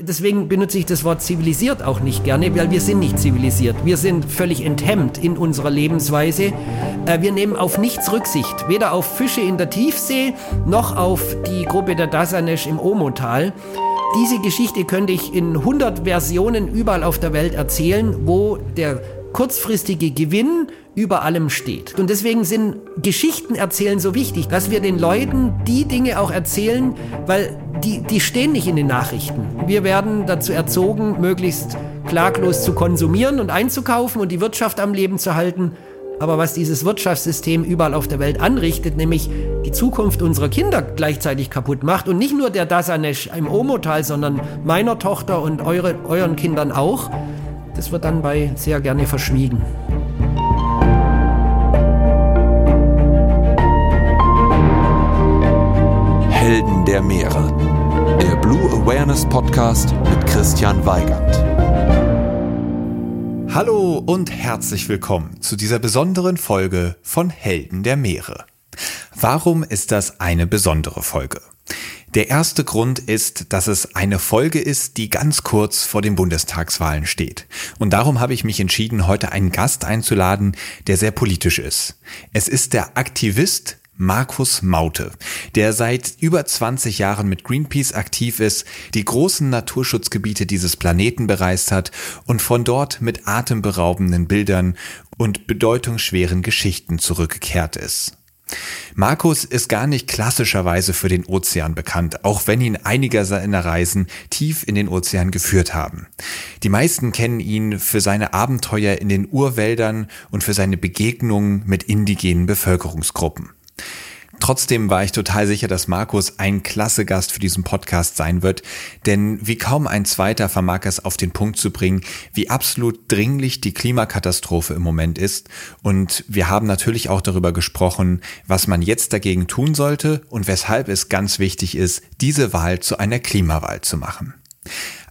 Deswegen benutze ich das Wort zivilisiert auch nicht gerne, weil wir sind nicht zivilisiert. Wir sind völlig enthemmt in unserer Lebensweise. Äh, wir nehmen auf nichts Rücksicht, weder auf Fische in der Tiefsee noch auf die Gruppe der Dasanesh im Omotal. Diese Geschichte könnte ich in 100 Versionen überall auf der Welt erzählen, wo der kurzfristige Gewinn über allem steht. Und deswegen sind Geschichten erzählen so wichtig, dass wir den Leuten die Dinge auch erzählen, weil die, die stehen nicht in den Nachrichten. Wir werden dazu erzogen, möglichst klaglos zu konsumieren und einzukaufen und die Wirtschaft am Leben zu halten. Aber was dieses Wirtschaftssystem überall auf der Welt anrichtet, nämlich die Zukunft unserer Kinder gleichzeitig kaputt macht und nicht nur der Dasanesh im Omotal, sondern meiner Tochter und eure, euren Kindern auch, das wird dann bei sehr gerne verschwiegen. Helden der Meere. Awareness Podcast mit Christian Weigand. Hallo und herzlich willkommen zu dieser besonderen Folge von Helden der Meere. Warum ist das eine besondere Folge? Der erste Grund ist, dass es eine Folge ist, die ganz kurz vor den Bundestagswahlen steht. Und darum habe ich mich entschieden, heute einen Gast einzuladen, der sehr politisch ist. Es ist der Aktivist Markus Maute, der seit über 20 Jahren mit Greenpeace aktiv ist, die großen Naturschutzgebiete dieses Planeten bereist hat und von dort mit atemberaubenden Bildern und bedeutungsschweren Geschichten zurückgekehrt ist. Markus ist gar nicht klassischerweise für den Ozean bekannt, auch wenn ihn einige seiner Reisen tief in den Ozean geführt haben. Die meisten kennen ihn für seine Abenteuer in den Urwäldern und für seine Begegnungen mit indigenen Bevölkerungsgruppen. Trotzdem war ich total sicher, dass Markus ein klasse Gast für diesen Podcast sein wird, denn wie kaum ein zweiter vermag es auf den Punkt zu bringen, wie absolut dringlich die Klimakatastrophe im Moment ist. Und wir haben natürlich auch darüber gesprochen, was man jetzt dagegen tun sollte und weshalb es ganz wichtig ist, diese Wahl zu einer Klimawahl zu machen.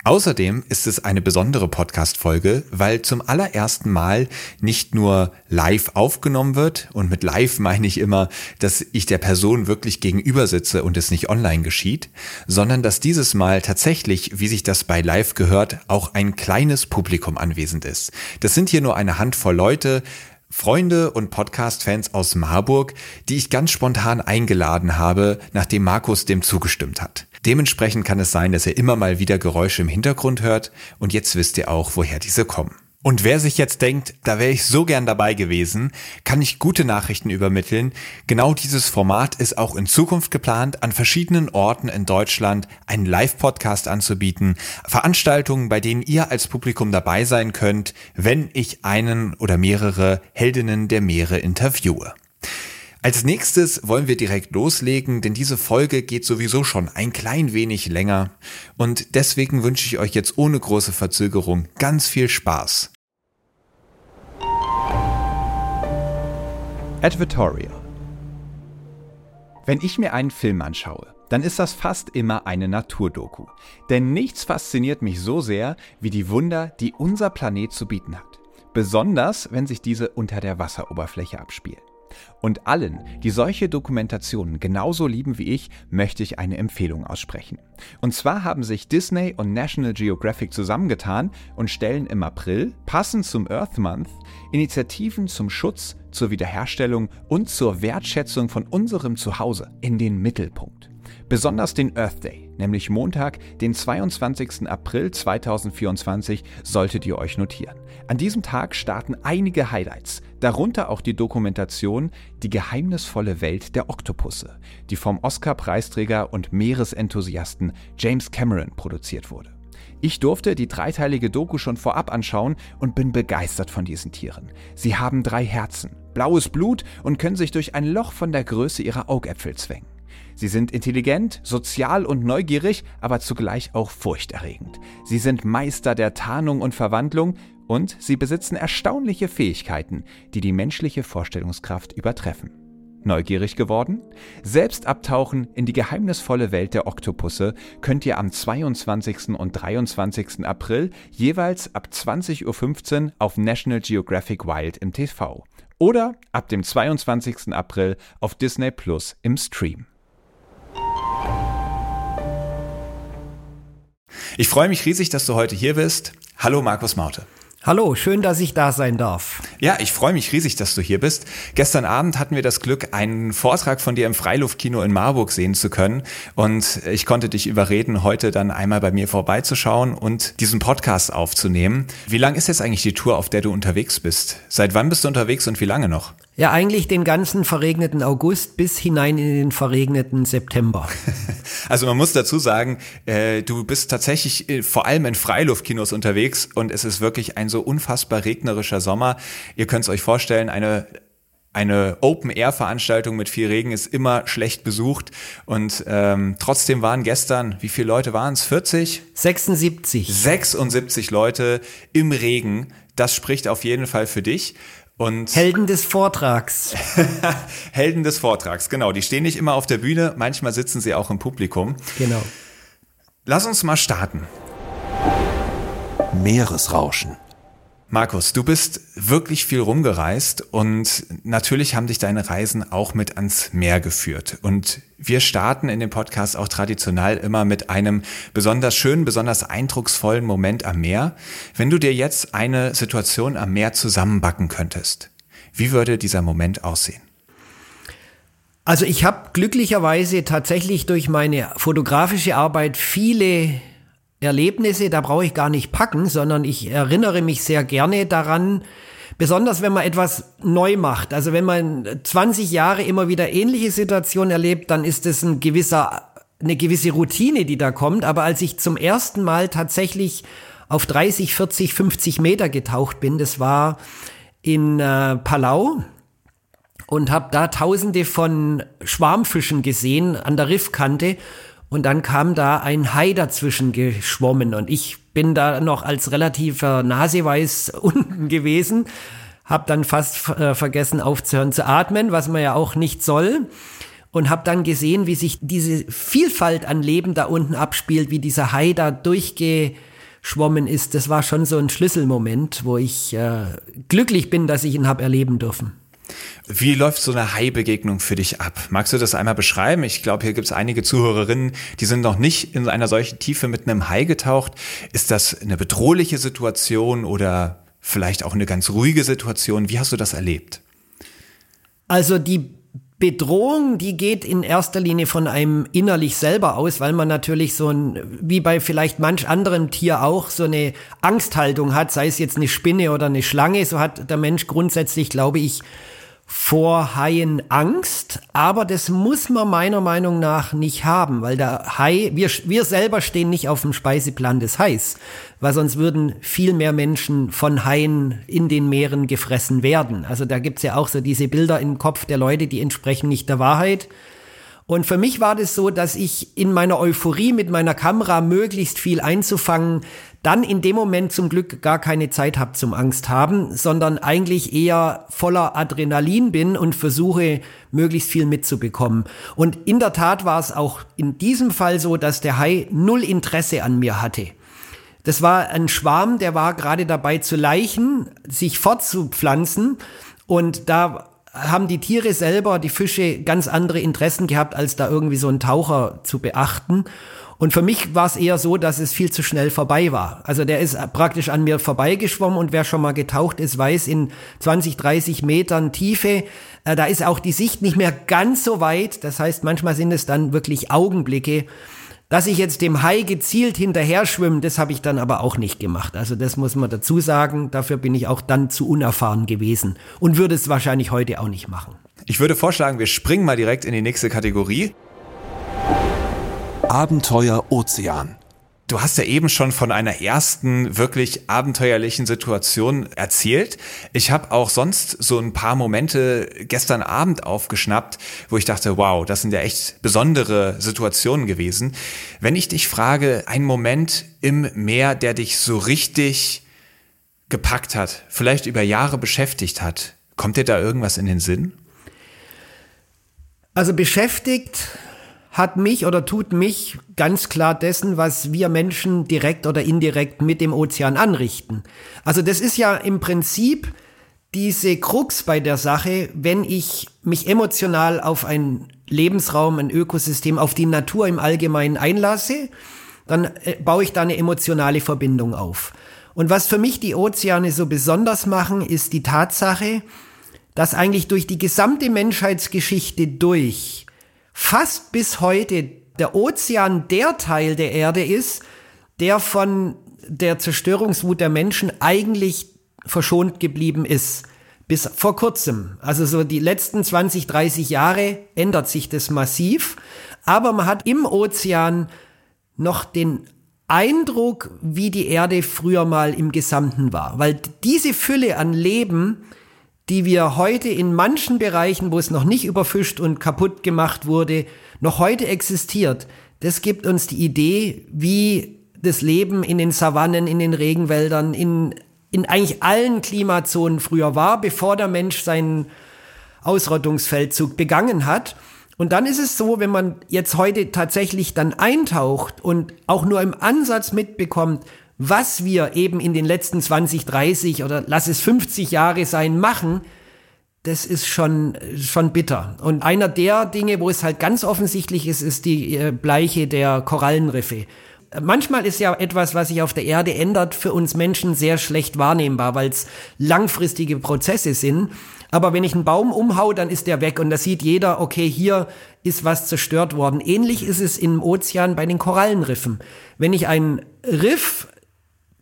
Außerdem ist es eine besondere Podcast-Folge, weil zum allerersten Mal nicht nur live aufgenommen wird und mit live meine ich immer, dass ich der Person wirklich gegenüber sitze und es nicht online geschieht, sondern dass dieses Mal tatsächlich, wie sich das bei live gehört, auch ein kleines Publikum anwesend ist. Das sind hier nur eine Handvoll Leute, Freunde und Podcast-Fans aus Marburg, die ich ganz spontan eingeladen habe, nachdem Markus dem zugestimmt hat. Dementsprechend kann es sein, dass ihr immer mal wieder Geräusche im Hintergrund hört und jetzt wisst ihr auch, woher diese kommen. Und wer sich jetzt denkt, da wäre ich so gern dabei gewesen, kann ich gute Nachrichten übermitteln. Genau dieses Format ist auch in Zukunft geplant, an verschiedenen Orten in Deutschland einen Live-Podcast anzubieten. Veranstaltungen, bei denen ihr als Publikum dabei sein könnt, wenn ich einen oder mehrere Heldinnen der Meere interviewe. Als nächstes wollen wir direkt loslegen, denn diese Folge geht sowieso schon ein klein wenig länger und deswegen wünsche ich euch jetzt ohne große Verzögerung ganz viel Spaß. Advertorial Wenn ich mir einen Film anschaue, dann ist das fast immer eine Naturdoku. Denn nichts fasziniert mich so sehr wie die Wunder, die unser Planet zu bieten hat. Besonders, wenn sich diese unter der Wasseroberfläche abspielen. Und allen, die solche Dokumentationen genauso lieben wie ich, möchte ich eine Empfehlung aussprechen. Und zwar haben sich Disney und National Geographic zusammengetan und stellen im April, passend zum Earth Month, Initiativen zum Schutz, zur Wiederherstellung und zur Wertschätzung von unserem Zuhause in den Mittelpunkt. Besonders den Earth Day, nämlich Montag, den 22. April 2024, solltet ihr euch notieren. An diesem Tag starten einige Highlights, darunter auch die Dokumentation Die geheimnisvolle Welt der Oktopusse, die vom Oscar-Preisträger und Meeresenthusiasten James Cameron produziert wurde. Ich durfte die dreiteilige Doku schon vorab anschauen und bin begeistert von diesen Tieren. Sie haben drei Herzen, blaues Blut und können sich durch ein Loch von der Größe ihrer Augäpfel zwängen. Sie sind intelligent, sozial und neugierig, aber zugleich auch furchterregend. Sie sind Meister der Tarnung und Verwandlung und sie besitzen erstaunliche Fähigkeiten, die die menschliche Vorstellungskraft übertreffen. Neugierig geworden? Selbst abtauchen in die geheimnisvolle Welt der Oktopusse könnt ihr am 22. und 23. April jeweils ab 20.15 Uhr auf National Geographic Wild im TV oder ab dem 22. April auf Disney Plus im Stream. Ich freue mich riesig, dass du heute hier bist. Hallo Markus Maute. Hallo, schön, dass ich da sein darf. Ja, ich freue mich riesig, dass du hier bist. Gestern Abend hatten wir das Glück, einen Vortrag von dir im Freiluftkino in Marburg sehen zu können. Und ich konnte dich überreden, heute dann einmal bei mir vorbeizuschauen und diesen Podcast aufzunehmen. Wie lang ist jetzt eigentlich die Tour, auf der du unterwegs bist? Seit wann bist du unterwegs und wie lange noch? Ja, eigentlich den ganzen verregneten August bis hinein in den verregneten September. Also man muss dazu sagen, äh, du bist tatsächlich äh, vor allem in Freiluftkinos unterwegs und es ist wirklich ein so unfassbar regnerischer Sommer. Ihr könnt es euch vorstellen, eine eine Open-Air-Veranstaltung mit viel Regen ist immer schlecht besucht. Und ähm, trotzdem waren gestern, wie viele Leute waren es? 40? 76. 76 Leute im Regen. Das spricht auf jeden Fall für dich. Und Helden des Vortrags. Helden des Vortrags, genau. Die stehen nicht immer auf der Bühne, manchmal sitzen sie auch im Publikum. Genau. Lass uns mal starten. Meeresrauschen. Markus, du bist wirklich viel rumgereist und natürlich haben dich deine Reisen auch mit ans Meer geführt. Und wir starten in dem Podcast auch traditionell immer mit einem besonders schönen, besonders eindrucksvollen Moment am Meer. Wenn du dir jetzt eine Situation am Meer zusammenbacken könntest, wie würde dieser Moment aussehen? Also ich habe glücklicherweise tatsächlich durch meine fotografische Arbeit viele Erlebnisse, da brauche ich gar nicht packen, sondern ich erinnere mich sehr gerne daran, besonders wenn man etwas neu macht. Also wenn man 20 Jahre immer wieder ähnliche Situationen erlebt, dann ist es ein gewisser, eine gewisse Routine, die da kommt. Aber als ich zum ersten Mal tatsächlich auf 30, 40, 50 Meter getaucht bin, das war in äh, Palau und habe da tausende von Schwarmfischen gesehen an der Riffkante und dann kam da ein Hai dazwischen geschwommen und ich bin da noch als relativer Naseweiß unten gewesen, habe dann fast äh, vergessen aufzuhören zu atmen, was man ja auch nicht soll und habe dann gesehen, wie sich diese Vielfalt an Leben da unten abspielt, wie dieser Hai da durchgeschwommen ist. Das war schon so ein Schlüsselmoment, wo ich äh, glücklich bin, dass ich ihn habe erleben dürfen. Wie läuft so eine Hai-Begegnung für dich ab? Magst du das einmal beschreiben? Ich glaube, hier gibt es einige Zuhörerinnen, die sind noch nicht in einer solchen Tiefe mit einem Hai getaucht. Ist das eine bedrohliche Situation oder vielleicht auch eine ganz ruhige Situation? Wie hast du das erlebt? Also die Bedrohung, die geht in erster Linie von einem innerlich selber aus, weil man natürlich so ein, wie bei vielleicht manch anderem Tier auch, so eine Angsthaltung hat, sei es jetzt eine Spinne oder eine Schlange. So hat der Mensch grundsätzlich, glaube ich, vor Haien Angst, aber das muss man meiner Meinung nach nicht haben, weil der Hai, wir, wir selber stehen nicht auf dem Speiseplan des Hais, weil sonst würden viel mehr Menschen von Haien in den Meeren gefressen werden. Also da gibt's ja auch so diese Bilder im Kopf der Leute, die entsprechen nicht der Wahrheit. Und für mich war das so, dass ich in meiner Euphorie mit meiner Kamera möglichst viel einzufangen, dann in dem Moment zum Glück gar keine Zeit habe zum Angst haben, sondern eigentlich eher voller Adrenalin bin und versuche möglichst viel mitzubekommen. Und in der Tat war es auch in diesem Fall so, dass der Hai null Interesse an mir hatte. Das war ein Schwarm, der war gerade dabei zu leichen, sich fortzupflanzen und da haben die Tiere selber, die Fische, ganz andere Interessen gehabt, als da irgendwie so ein Taucher zu beachten. Und für mich war es eher so, dass es viel zu schnell vorbei war. Also der ist praktisch an mir vorbeigeschwommen und wer schon mal getaucht ist, weiß, in 20, 30 Metern Tiefe, äh, da ist auch die Sicht nicht mehr ganz so weit. Das heißt, manchmal sind es dann wirklich Augenblicke. Dass ich jetzt dem Hai gezielt hinterher schwimme, das habe ich dann aber auch nicht gemacht. Also das muss man dazu sagen. Dafür bin ich auch dann zu unerfahren gewesen und würde es wahrscheinlich heute auch nicht machen. Ich würde vorschlagen, wir springen mal direkt in die nächste Kategorie. Abenteuer Ozean. Du hast ja eben schon von einer ersten wirklich abenteuerlichen Situation erzählt. Ich habe auch sonst so ein paar Momente gestern Abend aufgeschnappt, wo ich dachte, wow, das sind ja echt besondere Situationen gewesen. Wenn ich dich frage, ein Moment im Meer, der dich so richtig gepackt hat, vielleicht über Jahre beschäftigt hat, kommt dir da irgendwas in den Sinn? Also beschäftigt hat mich oder tut mich ganz klar dessen, was wir Menschen direkt oder indirekt mit dem Ozean anrichten. Also das ist ja im Prinzip diese Krux bei der Sache, wenn ich mich emotional auf einen Lebensraum, ein Ökosystem, auf die Natur im Allgemeinen einlasse, dann äh, baue ich da eine emotionale Verbindung auf. Und was für mich die Ozeane so besonders machen, ist die Tatsache, dass eigentlich durch die gesamte Menschheitsgeschichte durch fast bis heute der Ozean der Teil der Erde ist, der von der Zerstörungswut der Menschen eigentlich verschont geblieben ist. Bis vor kurzem. Also so die letzten 20, 30 Jahre ändert sich das massiv. Aber man hat im Ozean noch den Eindruck, wie die Erde früher mal im Gesamten war. Weil diese Fülle an Leben, die wir heute in manchen Bereichen, wo es noch nicht überfischt und kaputt gemacht wurde, noch heute existiert, das gibt uns die Idee, wie das Leben in den Savannen, in den Regenwäldern, in, in eigentlich allen Klimazonen früher war, bevor der Mensch seinen Ausrottungsfeldzug begangen hat. Und dann ist es so, wenn man jetzt heute tatsächlich dann eintaucht und auch nur im Ansatz mitbekommt, was wir eben in den letzten 20, 30 oder lass es 50 Jahre sein machen, das ist schon, schon bitter. Und einer der Dinge, wo es halt ganz offensichtlich ist, ist die äh, Bleiche der Korallenriffe. Manchmal ist ja etwas, was sich auf der Erde ändert, für uns Menschen sehr schlecht wahrnehmbar, weil es langfristige Prozesse sind. Aber wenn ich einen Baum umhau, dann ist der weg und da sieht jeder, okay, hier ist was zerstört worden. Ähnlich ist es im Ozean bei den Korallenriffen. Wenn ich ein Riff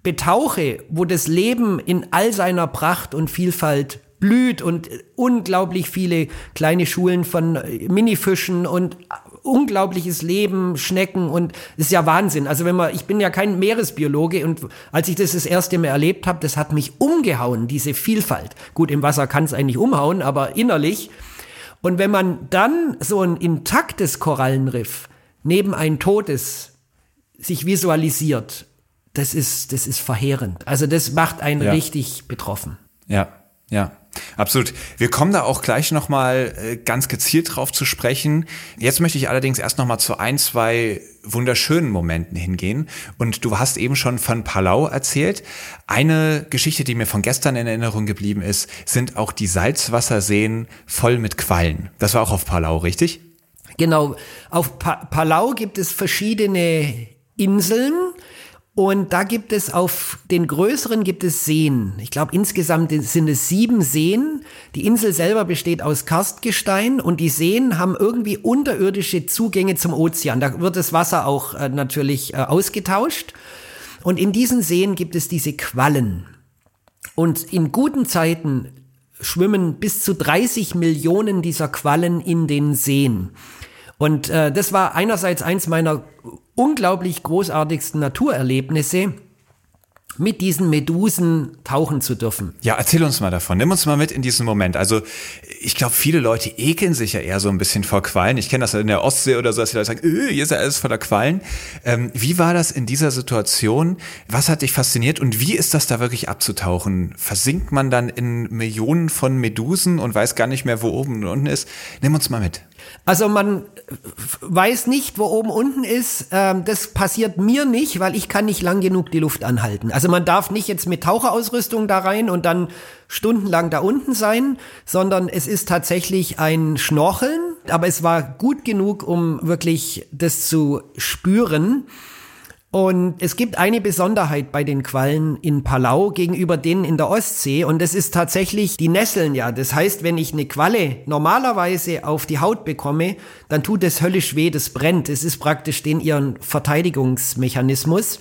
betauche, wo das Leben in all seiner Pracht und Vielfalt blüht und unglaublich viele kleine Schulen von Minifischen und unglaubliches Leben, Schnecken und ist ja Wahnsinn. Also wenn man, ich bin ja kein Meeresbiologe und als ich das das erste Mal erlebt habe, das hat mich umgehauen, diese Vielfalt. Gut, im Wasser kann es eigentlich umhauen, aber innerlich. Und wenn man dann so ein intaktes Korallenriff neben ein totes sich visualisiert, das ist, das ist verheerend. Also das macht einen ja. richtig betroffen. Ja, ja. Absolut. Wir kommen da auch gleich nochmal äh, ganz gezielt drauf zu sprechen. Jetzt möchte ich allerdings erst nochmal zu ein, zwei wunderschönen Momenten hingehen. Und du hast eben schon von Palau erzählt. Eine Geschichte, die mir von gestern in Erinnerung geblieben ist, sind auch die Salzwasserseen voll mit Quallen. Das war auch auf Palau, richtig? Genau. Auf pa Palau gibt es verschiedene Inseln und da gibt es auf den größeren gibt es Seen. Ich glaube, insgesamt sind es sieben Seen. Die Insel selber besteht aus Karstgestein und die Seen haben irgendwie unterirdische Zugänge zum Ozean. Da wird das Wasser auch äh, natürlich äh, ausgetauscht. Und in diesen Seen gibt es diese Quallen. Und in guten Zeiten schwimmen bis zu 30 Millionen dieser Quallen in den Seen. Und äh, das war einerseits eins meiner unglaublich großartigsten Naturerlebnisse mit diesen Medusen tauchen zu dürfen. Ja, erzähl uns mal davon. Nimm uns mal mit in diesen Moment. Also ich glaube, viele Leute ekeln sich ja eher so ein bisschen vor Quallen. Ich kenne das in der Ostsee oder so, dass die Leute sagen, öh, hier ist ja alles voller Quallen. Ähm, wie war das in dieser Situation? Was hat dich fasziniert und wie ist das da wirklich abzutauchen? Versinkt man dann in Millionen von Medusen und weiß gar nicht mehr, wo oben und unten ist? Nimm uns mal mit. Also man weiß nicht, wo oben unten ist. Ähm, das passiert mir nicht, weil ich kann nicht lang genug die Luft anhalten. Also man darf nicht jetzt mit Taucherausrüstung da rein und dann stundenlang da unten sein, sondern es ist tatsächlich ein Schnorcheln. Aber es war gut genug, um wirklich das zu spüren. Und es gibt eine Besonderheit bei den Quallen in Palau gegenüber denen in der Ostsee und das ist tatsächlich, die nesseln ja. Das heißt, wenn ich eine Qualle normalerweise auf die Haut bekomme, dann tut es höllisch weh, das brennt. Es ist praktisch den ihren Verteidigungsmechanismus.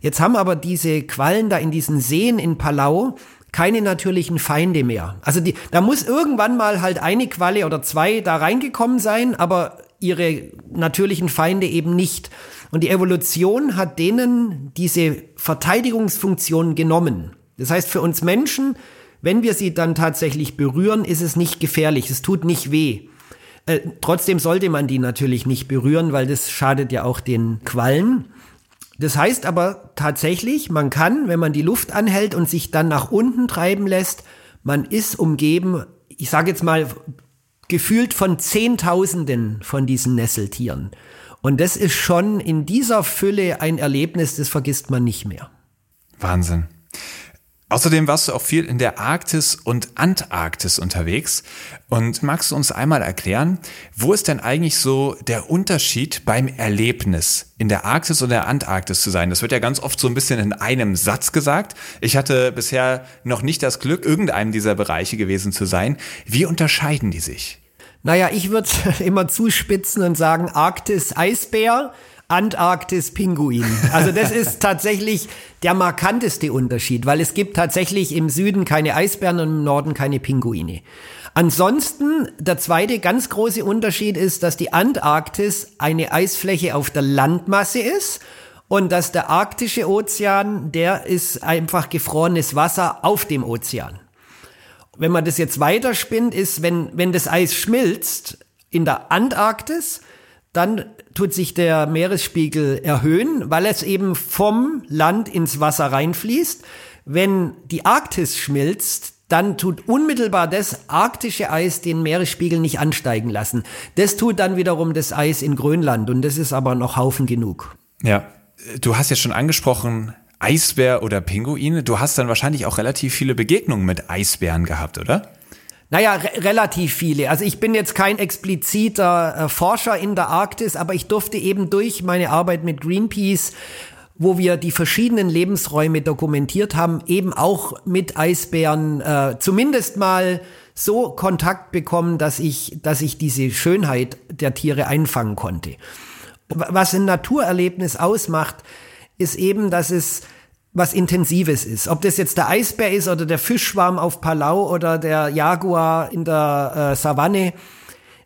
Jetzt haben aber diese Quallen da in diesen Seen in Palau keine natürlichen Feinde mehr. Also die, da muss irgendwann mal halt eine Qualle oder zwei da reingekommen sein, aber ihre natürlichen Feinde eben nicht. Und die Evolution hat denen diese Verteidigungsfunktion genommen. Das heißt, für uns Menschen, wenn wir sie dann tatsächlich berühren, ist es nicht gefährlich, es tut nicht weh. Äh, trotzdem sollte man die natürlich nicht berühren, weil das schadet ja auch den Quallen. Das heißt aber tatsächlich, man kann, wenn man die Luft anhält und sich dann nach unten treiben lässt, man ist umgeben, ich sage jetzt mal, gefühlt von Zehntausenden von diesen Nesseltieren. Und das ist schon in dieser Fülle ein Erlebnis, das vergisst man nicht mehr. Wahnsinn. Außerdem warst du auch viel in der Arktis und Antarktis unterwegs. Und magst du uns einmal erklären, wo ist denn eigentlich so der Unterschied beim Erlebnis, in der Arktis und der Antarktis zu sein? Das wird ja ganz oft so ein bisschen in einem Satz gesagt. Ich hatte bisher noch nicht das Glück, irgendeinem dieser Bereiche gewesen zu sein. Wie unterscheiden die sich? Naja, ich würde immer zuspitzen und sagen Arktis Eisbär, Antarktis Pinguin. Also das ist tatsächlich der markanteste Unterschied, weil es gibt tatsächlich im Süden keine Eisbären und im Norden keine Pinguine. Ansonsten, der zweite ganz große Unterschied ist, dass die Antarktis eine Eisfläche auf der Landmasse ist und dass der arktische Ozean, der ist einfach gefrorenes Wasser auf dem Ozean. Wenn man das jetzt weiterspinnt, ist, wenn, wenn das Eis schmilzt in der Antarktis, dann tut sich der Meeresspiegel erhöhen, weil es eben vom Land ins Wasser reinfließt. Wenn die Arktis schmilzt, dann tut unmittelbar das arktische Eis den Meeresspiegel nicht ansteigen lassen. Das tut dann wiederum das Eis in Grönland und das ist aber noch Haufen genug. Ja, du hast ja schon angesprochen, Eisbär oder Pinguine. Du hast dann wahrscheinlich auch relativ viele Begegnungen mit Eisbären gehabt, oder? Naja, re relativ viele. Also ich bin jetzt kein expliziter äh, Forscher in der Arktis, aber ich durfte eben durch meine Arbeit mit Greenpeace wo wir die verschiedenen Lebensräume dokumentiert haben, eben auch mit Eisbären äh, zumindest mal so Kontakt bekommen, dass ich, dass ich diese Schönheit der Tiere einfangen konnte. Was ein Naturerlebnis ausmacht, ist eben, dass es was Intensives ist. Ob das jetzt der Eisbär ist oder der Fischschwarm auf Palau oder der Jaguar in der äh, Savanne.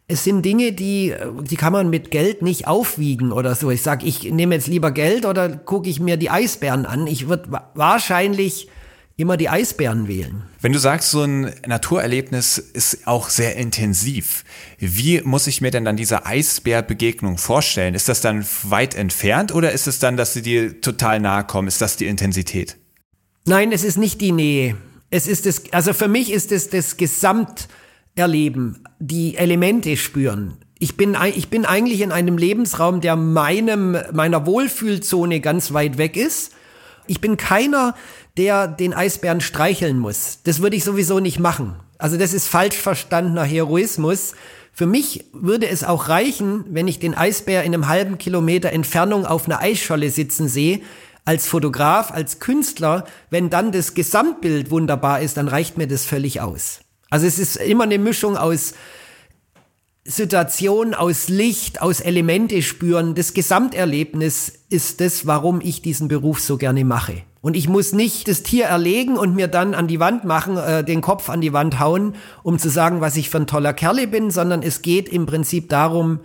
Es sind Dinge, die, die kann man mit Geld nicht aufwiegen oder so. Ich sag, ich nehme jetzt lieber Geld oder gucke ich mir die Eisbären an. Ich würde wahrscheinlich immer die Eisbären wählen. Wenn du sagst, so ein Naturerlebnis ist auch sehr intensiv, wie muss ich mir denn dann diese Eisbärbegegnung vorstellen? Ist das dann weit entfernt oder ist es dann, dass sie dir total nahe kommen? Ist das die Intensität? Nein, es ist nicht die Nähe. Es ist das, also für mich ist es das Gesamterleben, die Elemente spüren. Ich bin, ich bin eigentlich in einem Lebensraum, der meinem, meiner Wohlfühlzone ganz weit weg ist. Ich bin keiner, der den Eisbären streicheln muss. Das würde ich sowieso nicht machen. Also das ist falsch verstandener Heroismus. Für mich würde es auch reichen, wenn ich den Eisbär in einem halben Kilometer Entfernung auf einer Eisscholle sitzen sehe, als Fotograf, als Künstler, wenn dann das Gesamtbild wunderbar ist, dann reicht mir das völlig aus. Also es ist immer eine Mischung aus Situation, aus Licht, aus Elemente spüren. Das Gesamterlebnis ist das, warum ich diesen Beruf so gerne mache. Und ich muss nicht das Tier erlegen und mir dann an die Wand machen, äh, den Kopf an die Wand hauen, um zu sagen, was ich für ein toller Kerle bin, sondern es geht im Prinzip darum,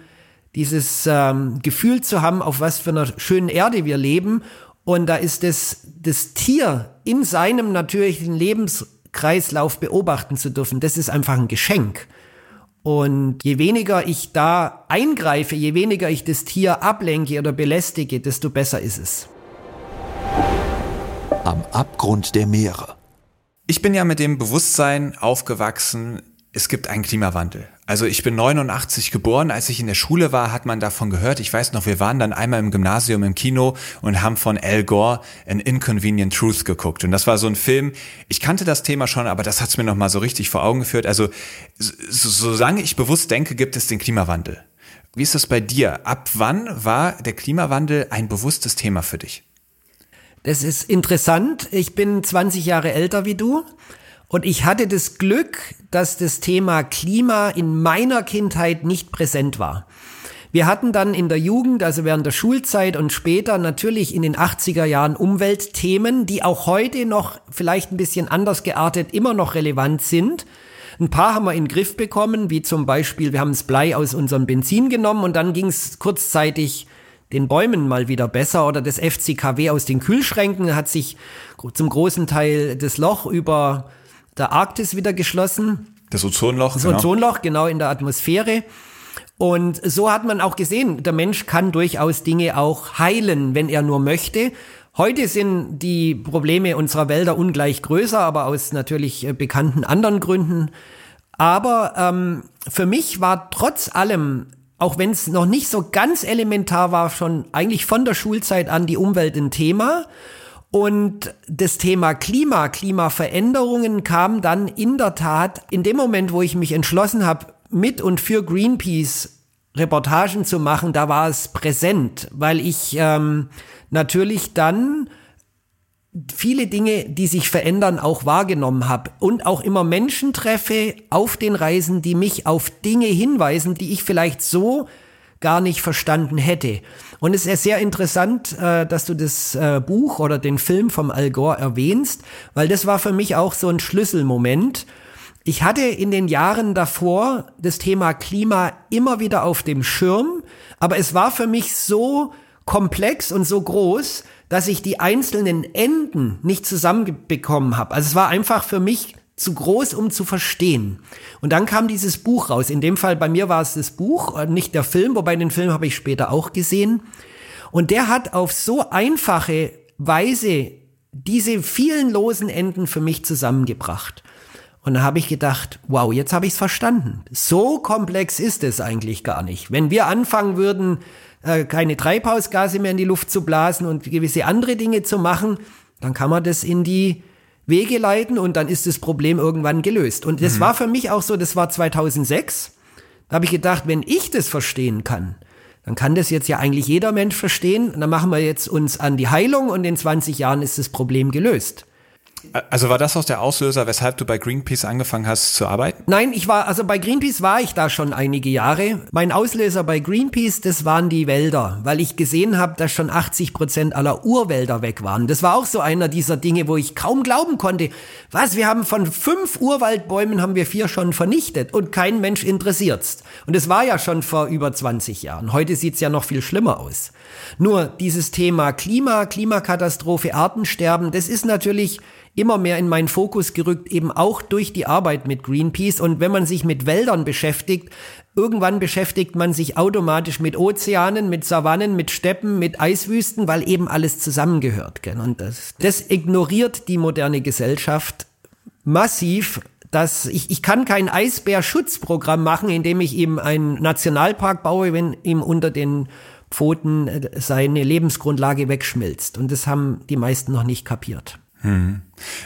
dieses ähm, Gefühl zu haben, auf was für einer schönen Erde wir leben. Und da ist das, das Tier in seinem natürlichen Lebenskreislauf beobachten zu dürfen, das ist einfach ein Geschenk. Und je weniger ich da eingreife, je weniger ich das Tier ablenke oder belästige, desto besser ist es am Abgrund der Meere. Ich bin ja mit dem Bewusstsein aufgewachsen, es gibt einen Klimawandel. Also ich bin 89 geboren, als ich in der Schule war, hat man davon gehört. Ich weiß noch, wir waren dann einmal im Gymnasium im Kino und haben von Al Gore An Inconvenient Truth geguckt. Und das war so ein Film, ich kannte das Thema schon, aber das hat es mir nochmal so richtig vor Augen geführt. Also so, solange ich bewusst denke, gibt es den Klimawandel. Wie ist das bei dir? Ab wann war der Klimawandel ein bewusstes Thema für dich? Das ist interessant. Ich bin 20 Jahre älter wie du. Und ich hatte das Glück, dass das Thema Klima in meiner Kindheit nicht präsent war. Wir hatten dann in der Jugend, also während der Schulzeit und später natürlich in den 80er Jahren Umweltthemen, die auch heute noch vielleicht ein bisschen anders geartet immer noch relevant sind. Ein paar haben wir in den Griff bekommen, wie zum Beispiel, wir haben das Blei aus unserem Benzin genommen und dann ging es kurzzeitig den Bäumen mal wieder besser oder das FCKW aus den Kühlschränken hat sich zum großen Teil das Loch über der Arktis wieder geschlossen. Das Ozonloch. Das genau. Ozonloch, genau in der Atmosphäre. Und so hat man auch gesehen, der Mensch kann durchaus Dinge auch heilen, wenn er nur möchte. Heute sind die Probleme unserer Wälder ungleich größer, aber aus natürlich äh, bekannten anderen Gründen. Aber ähm, für mich war trotz allem auch wenn es noch nicht so ganz elementar war, schon eigentlich von der Schulzeit an die Umwelt ein Thema. Und das Thema Klima, Klimaveränderungen kam dann in der Tat in dem Moment, wo ich mich entschlossen habe, mit und für Greenpeace Reportagen zu machen, da war es präsent, weil ich ähm, natürlich dann viele Dinge, die sich verändern, auch wahrgenommen habe und auch immer Menschen treffe auf den Reisen, die mich auf Dinge hinweisen, die ich vielleicht so gar nicht verstanden hätte. Und es ist sehr interessant, äh, dass du das äh, Buch oder den Film vom Al Gore erwähnst, weil das war für mich auch so ein Schlüsselmoment. Ich hatte in den Jahren davor das Thema Klima immer wieder auf dem Schirm, aber es war für mich so komplex und so groß, dass ich die einzelnen Enden nicht zusammenbekommen habe. Also es war einfach für mich zu groß, um zu verstehen. Und dann kam dieses Buch raus. In dem Fall bei mir war es das Buch, äh, nicht der Film, wobei den Film habe ich später auch gesehen. Und der hat auf so einfache Weise diese vielen losen Enden für mich zusammengebracht. Und da habe ich gedacht, wow, jetzt habe ich es verstanden. So komplex ist es eigentlich gar nicht. Wenn wir anfangen würden, äh, keine Treibhausgase mehr in die Luft zu blasen und gewisse andere Dinge zu machen, dann kann man das in die Wege leiten und dann ist das Problem irgendwann gelöst. Und das mhm. war für mich auch so, das war 2006. Da habe ich gedacht, wenn ich das verstehen kann, dann kann das jetzt ja eigentlich jeder Mensch verstehen. Und dann machen wir jetzt uns an die Heilung und in 20 Jahren ist das Problem gelöst. Also war das auch der Auslöser, weshalb du bei Greenpeace angefangen hast zu arbeiten? Nein, ich war, also bei Greenpeace war ich da schon einige Jahre. Mein Auslöser bei Greenpeace, das waren die Wälder, weil ich gesehen habe, dass schon 80 Prozent aller Urwälder weg waren. Das war auch so einer dieser Dinge, wo ich kaum glauben konnte. Was, wir haben von fünf Urwaldbäumen haben wir vier schon vernichtet und kein Mensch interessiert's. Und es war ja schon vor über 20 Jahren. Heute sieht's ja noch viel schlimmer aus. Nur dieses Thema Klima, Klimakatastrophe, Artensterben, das ist natürlich immer mehr in meinen Fokus gerückt, eben auch durch die Arbeit mit Greenpeace. Und wenn man sich mit Wäldern beschäftigt, irgendwann beschäftigt man sich automatisch mit Ozeanen, mit Savannen, mit Steppen, mit Eiswüsten, weil eben alles zusammengehört. Und das, das ignoriert die moderne Gesellschaft massiv dass ich, ich kann kein Eisbärschutzprogramm machen, indem ich ihm einen Nationalpark baue, wenn ihm unter den Pfoten äh, seine Lebensgrundlage wegschmilzt. Und das haben die meisten noch nicht kapiert. Hm.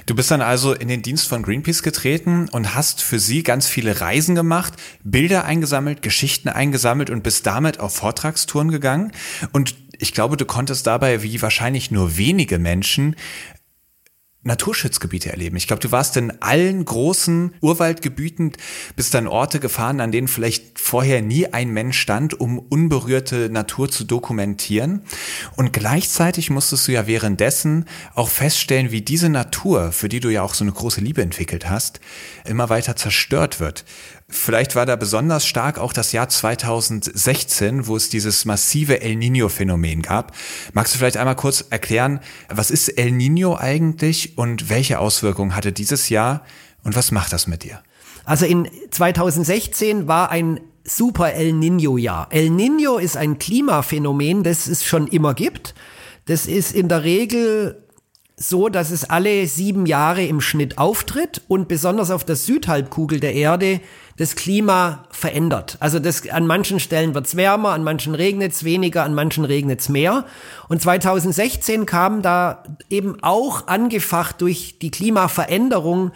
Du bist dann also in den Dienst von Greenpeace getreten und hast für sie ganz viele Reisen gemacht, Bilder eingesammelt, Geschichten eingesammelt und bist damit auf Vortragstouren gegangen. Und ich glaube, du konntest dabei, wie wahrscheinlich nur wenige Menschen, Naturschutzgebiete erleben. Ich glaube, du warst in allen großen Urwaldgebieten, bist dann Orte gefahren, an denen vielleicht vorher nie ein Mensch stand, um unberührte Natur zu dokumentieren. Und gleichzeitig musstest du ja währenddessen auch feststellen, wie diese Natur, für die du ja auch so eine große Liebe entwickelt hast, immer weiter zerstört wird. Vielleicht war da besonders stark auch das Jahr 2016, wo es dieses massive El Nino-Phänomen gab. Magst du vielleicht einmal kurz erklären, was ist El Nino eigentlich und welche Auswirkungen hatte dieses Jahr und was macht das mit dir? Also in 2016 war ein super El Nino-Jahr. El Nino ist ein Klimaphänomen, das es schon immer gibt. Das ist in der Regel so, dass es alle sieben Jahre im Schnitt auftritt und besonders auf der Südhalbkugel der Erde das Klima verändert. Also das, an manchen Stellen wird's wärmer, an manchen regnet's weniger, an manchen regnet's mehr. Und 2016 kam da eben auch angefacht durch die Klimaveränderung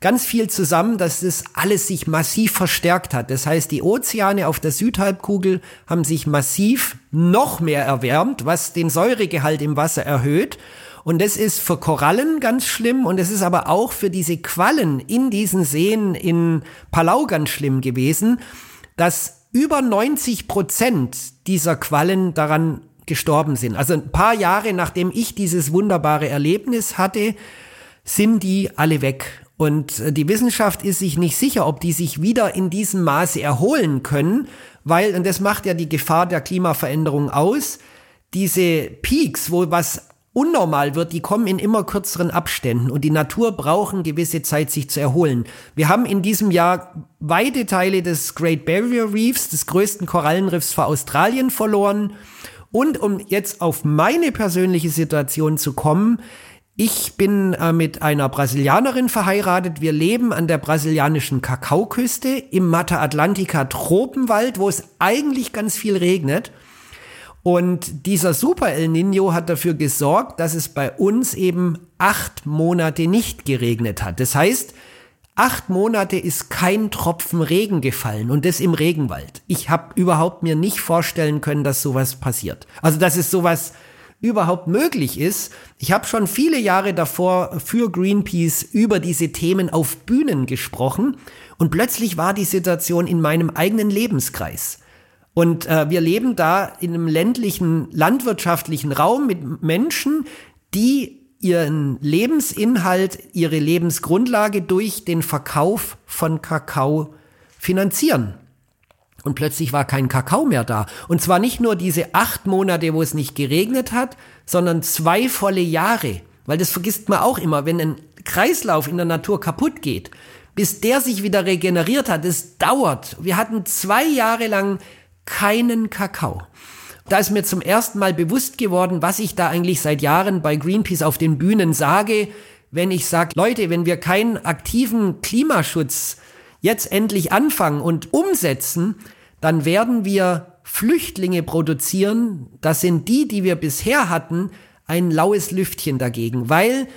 ganz viel zusammen, dass das alles sich massiv verstärkt hat. Das heißt, die Ozeane auf der Südhalbkugel haben sich massiv noch mehr erwärmt, was den Säuregehalt im Wasser erhöht. Und das ist für Korallen ganz schlimm und es ist aber auch für diese Quallen in diesen Seen in Palau ganz schlimm gewesen, dass über 90 Prozent dieser Quallen daran gestorben sind. Also ein paar Jahre nachdem ich dieses wunderbare Erlebnis hatte, sind die alle weg. Und äh, die Wissenschaft ist sich nicht sicher, ob die sich wieder in diesem Maße erholen können, weil, und das macht ja die Gefahr der Klimaveränderung aus, diese Peaks, wo was unnormal wird, die kommen in immer kürzeren Abständen und die Natur braucht eine gewisse Zeit, sich zu erholen. Wir haben in diesem Jahr weite Teile des Great Barrier Reefs, des größten Korallenriffs für Australien verloren. Und um jetzt auf meine persönliche Situation zu kommen, ich bin äh, mit einer Brasilianerin verheiratet. Wir leben an der brasilianischen Kakaoküste im Mata Atlantica Tropenwald, wo es eigentlich ganz viel regnet. Und dieser Super El Nino hat dafür gesorgt, dass es bei uns eben acht Monate nicht geregnet hat. Das heißt, acht Monate ist kein Tropfen Regen gefallen und das im Regenwald. Ich habe überhaupt mir nicht vorstellen können, dass sowas passiert. Also dass es sowas überhaupt möglich ist. Ich habe schon viele Jahre davor für Greenpeace über diese Themen auf Bühnen gesprochen und plötzlich war die Situation in meinem eigenen Lebenskreis. Und äh, wir leben da in einem ländlichen, landwirtschaftlichen Raum mit Menschen, die ihren Lebensinhalt, ihre Lebensgrundlage durch den Verkauf von Kakao finanzieren. Und plötzlich war kein Kakao mehr da. Und zwar nicht nur diese acht Monate, wo es nicht geregnet hat, sondern zwei volle Jahre. Weil das vergisst man auch immer, wenn ein Kreislauf in der Natur kaputt geht, bis der sich wieder regeneriert hat, es dauert. Wir hatten zwei Jahre lang keinen Kakao. Da ist mir zum ersten Mal bewusst geworden, was ich da eigentlich seit Jahren bei Greenpeace auf den Bühnen sage, wenn ich sage, Leute, wenn wir keinen aktiven Klimaschutz jetzt endlich anfangen und umsetzen, dann werden wir Flüchtlinge produzieren. Das sind die, die wir bisher hatten, ein laues Lüftchen dagegen, weil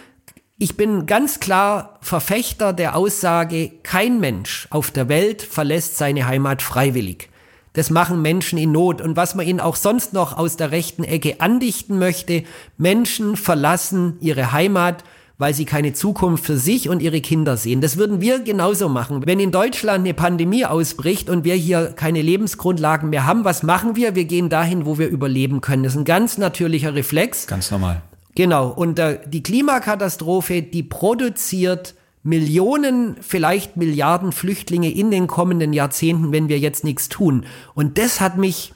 ich bin ganz klar Verfechter der Aussage, kein Mensch auf der Welt verlässt seine Heimat freiwillig. Das machen Menschen in Not. Und was man ihnen auch sonst noch aus der rechten Ecke andichten möchte, Menschen verlassen ihre Heimat, weil sie keine Zukunft für sich und ihre Kinder sehen. Das würden wir genauso machen. Wenn in Deutschland eine Pandemie ausbricht und wir hier keine Lebensgrundlagen mehr haben, was machen wir? Wir gehen dahin, wo wir überleben können. Das ist ein ganz natürlicher Reflex. Ganz normal. Genau. Und äh, die Klimakatastrophe, die produziert Millionen, vielleicht Milliarden Flüchtlinge in den kommenden Jahrzehnten, wenn wir jetzt nichts tun. Und das hat mich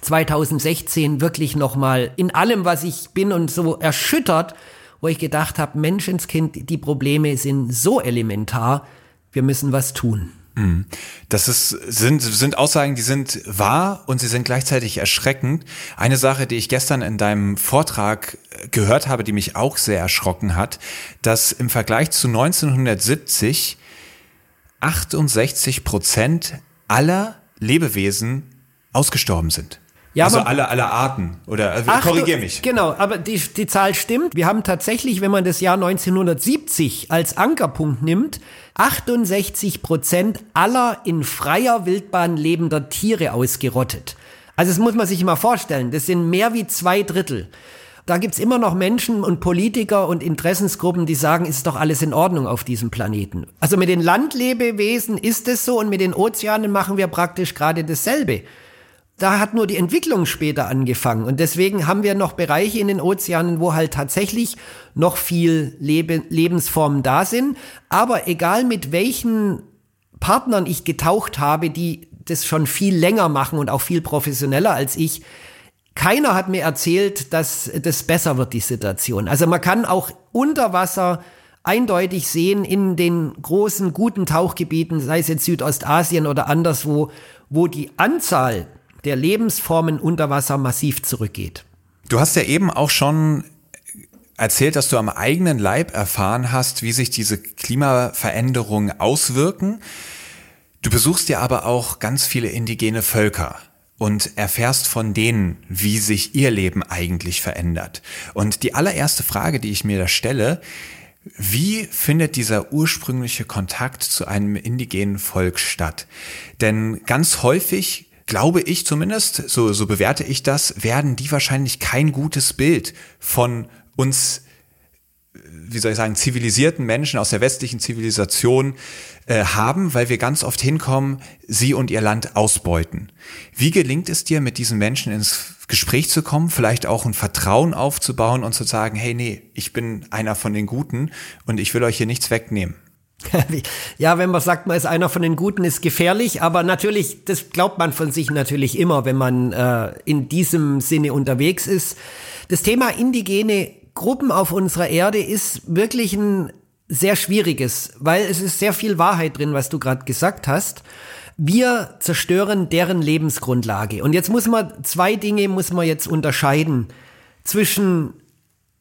2016 wirklich nochmal in allem, was ich bin und so erschüttert, wo ich gedacht habe, Menschenskind, die Probleme sind so elementar, wir müssen was tun. Mhm. Das ist, sind, sind Aussagen, die sind wahr und sie sind gleichzeitig erschreckend. Eine Sache, die ich gestern in deinem Vortrag gehört habe, die mich auch sehr erschrocken hat, dass im Vergleich zu 1970 68 Prozent aller Lebewesen ausgestorben sind. Ja, also alle, alle Arten oder äh, korrigier mich. Genau, aber die, die Zahl stimmt. Wir haben tatsächlich, wenn man das Jahr 1970 als Ankerpunkt nimmt, 68 Prozent aller in freier Wildbahn lebender Tiere ausgerottet. Also das muss man sich mal vorstellen. Das sind mehr wie zwei Drittel. Da gibt's immer noch Menschen und Politiker und Interessensgruppen, die sagen, ist doch alles in Ordnung auf diesem Planeten. Also mit den Landlebewesen ist es so und mit den Ozeanen machen wir praktisch gerade dasselbe da hat nur die Entwicklung später angefangen. Und deswegen haben wir noch Bereiche in den Ozeanen, wo halt tatsächlich noch viel Lebe Lebensformen da sind. Aber egal mit welchen Partnern ich getaucht habe, die das schon viel länger machen und auch viel professioneller als ich, keiner hat mir erzählt, dass das besser wird, die Situation. Also man kann auch unter Wasser eindeutig sehen in den großen, guten Tauchgebieten, sei es jetzt Südostasien oder anderswo, wo die Anzahl der Lebensformen unter Wasser massiv zurückgeht. Du hast ja eben auch schon erzählt, dass du am eigenen Leib erfahren hast, wie sich diese Klimaveränderungen auswirken. Du besuchst ja aber auch ganz viele indigene Völker und erfährst von denen, wie sich ihr Leben eigentlich verändert. Und die allererste Frage, die ich mir da stelle, wie findet dieser ursprüngliche Kontakt zu einem indigenen Volk statt? Denn ganz häufig glaube ich zumindest, so, so bewerte ich das, werden die wahrscheinlich kein gutes Bild von uns wie soll ich sagen, zivilisierten Menschen aus der westlichen Zivilisation äh, haben, weil wir ganz oft hinkommen, sie und ihr Land ausbeuten. Wie gelingt es dir, mit diesen Menschen ins Gespräch zu kommen, vielleicht auch ein Vertrauen aufzubauen und zu sagen, hey, nee, ich bin einer von den Guten und ich will euch hier nichts wegnehmen? ja, wenn man sagt, man ist einer von den Guten, ist gefährlich, aber natürlich, das glaubt man von sich natürlich immer, wenn man äh, in diesem Sinne unterwegs ist. Das Thema indigene Gruppen auf unserer Erde ist wirklich ein sehr schwieriges, weil es ist sehr viel Wahrheit drin, was du gerade gesagt hast. Wir zerstören deren Lebensgrundlage. Und jetzt muss man zwei Dinge muss man jetzt unterscheiden zwischen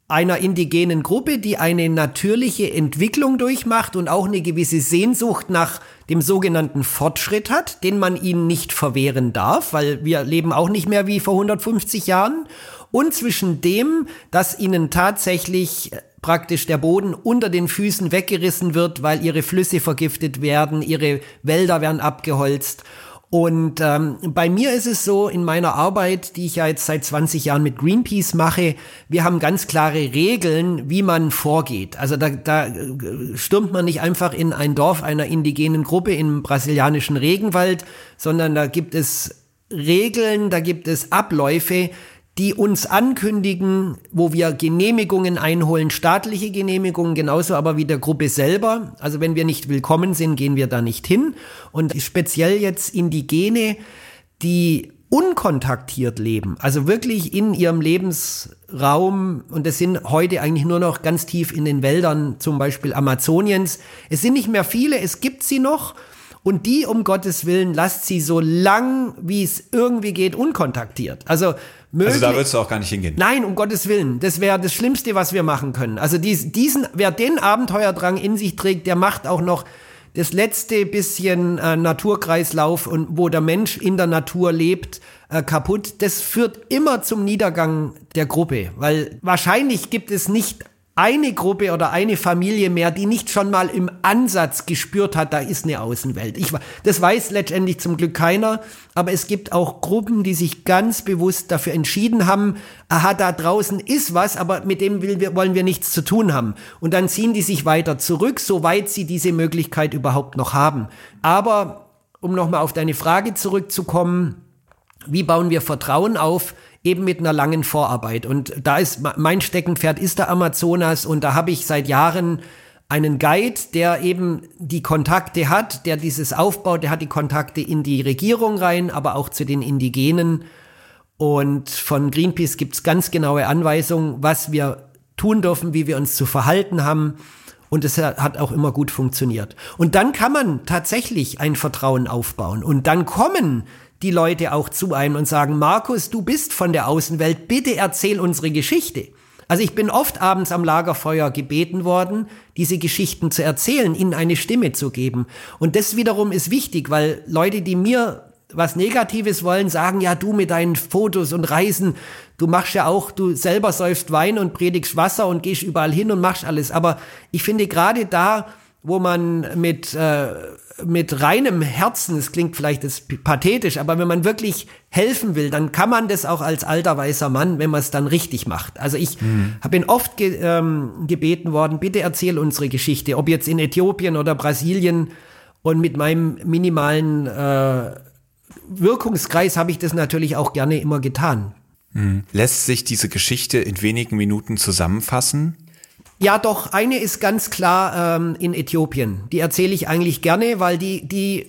einer indigenen Gruppe, die eine natürliche Entwicklung durchmacht und auch eine gewisse Sehnsucht nach dem sogenannten Fortschritt hat, den man ihnen nicht verwehren darf, weil wir leben auch nicht mehr wie vor 150 Jahren. Und zwischen dem, dass ihnen tatsächlich praktisch der Boden unter den Füßen weggerissen wird, weil ihre Flüsse vergiftet werden, ihre Wälder werden abgeholzt und ähm, bei mir ist es so, in meiner Arbeit, die ich ja jetzt seit 20 Jahren mit Greenpeace mache, wir haben ganz klare Regeln, wie man vorgeht. Also da, da äh, stürmt man nicht einfach in ein Dorf einer indigenen Gruppe im brasilianischen Regenwald, sondern da gibt es Regeln, da gibt es Abläufe, die uns ankündigen, wo wir Genehmigungen einholen, staatliche Genehmigungen, genauso aber wie der Gruppe selber. Also wenn wir nicht willkommen sind, gehen wir da nicht hin. Und speziell jetzt Indigene, die unkontaktiert leben, also wirklich in ihrem Lebensraum, und das sind heute eigentlich nur noch ganz tief in den Wäldern, zum Beispiel Amazoniens. Es sind nicht mehr viele, es gibt sie noch. Und die, um Gottes Willen, lasst sie so lang, wie es irgendwie geht, unkontaktiert. Also Möglich. Also da würdest du auch gar nicht hingehen. Nein, um Gottes Willen. Das wäre das Schlimmste, was wir machen können. Also dies, diesen, wer den Abenteuerdrang in sich trägt, der macht auch noch das letzte bisschen äh, Naturkreislauf und wo der Mensch in der Natur lebt, äh, kaputt. Das führt immer zum Niedergang der Gruppe, weil wahrscheinlich gibt es nicht eine Gruppe oder eine Familie mehr, die nicht schon mal im Ansatz gespürt hat, da ist eine Außenwelt. Ich, das weiß letztendlich zum Glück keiner, aber es gibt auch Gruppen, die sich ganz bewusst dafür entschieden haben, aha, da draußen ist was, aber mit dem wir, wollen wir nichts zu tun haben. Und dann ziehen die sich weiter zurück, soweit sie diese Möglichkeit überhaupt noch haben. Aber um nochmal auf deine Frage zurückzukommen, wie bauen wir Vertrauen auf? Eben mit einer langen Vorarbeit. Und da ist mein Steckenpferd ist der Amazonas und da habe ich seit Jahren einen Guide, der eben die Kontakte hat, der dieses aufbaut, der hat die Kontakte in die Regierung rein, aber auch zu den Indigenen. Und von Greenpeace gibt's ganz genaue Anweisungen, was wir tun dürfen, wie wir uns zu verhalten haben. Und es hat auch immer gut funktioniert. Und dann kann man tatsächlich ein Vertrauen aufbauen. Und dann kommen die Leute auch zu einem und sagen, Markus, du bist von der Außenwelt, bitte erzähl unsere Geschichte. Also ich bin oft abends am Lagerfeuer gebeten worden, diese Geschichten zu erzählen, ihnen eine Stimme zu geben. Und das wiederum ist wichtig, weil Leute, die mir was Negatives wollen, sagen, ja, du mit deinen Fotos und Reisen, du machst ja auch, du selber säufst Wein und predigst Wasser und gehst überall hin und machst alles. Aber ich finde gerade da, wo man mit äh, mit reinem Herzen, es klingt vielleicht das pathetisch, aber wenn man wirklich helfen will, dann kann man das auch als alter weißer Mann, wenn man es dann richtig macht. Also ich mhm. bin oft ge ähm, gebeten worden, bitte erzähl unsere Geschichte, ob jetzt in Äthiopien oder Brasilien und mit meinem minimalen äh, Wirkungskreis habe ich das natürlich auch gerne immer getan. Mhm. Lässt sich diese Geschichte in wenigen Minuten zusammenfassen? Ja, doch, eine ist ganz klar ähm, in Äthiopien. Die erzähle ich eigentlich gerne, weil die, die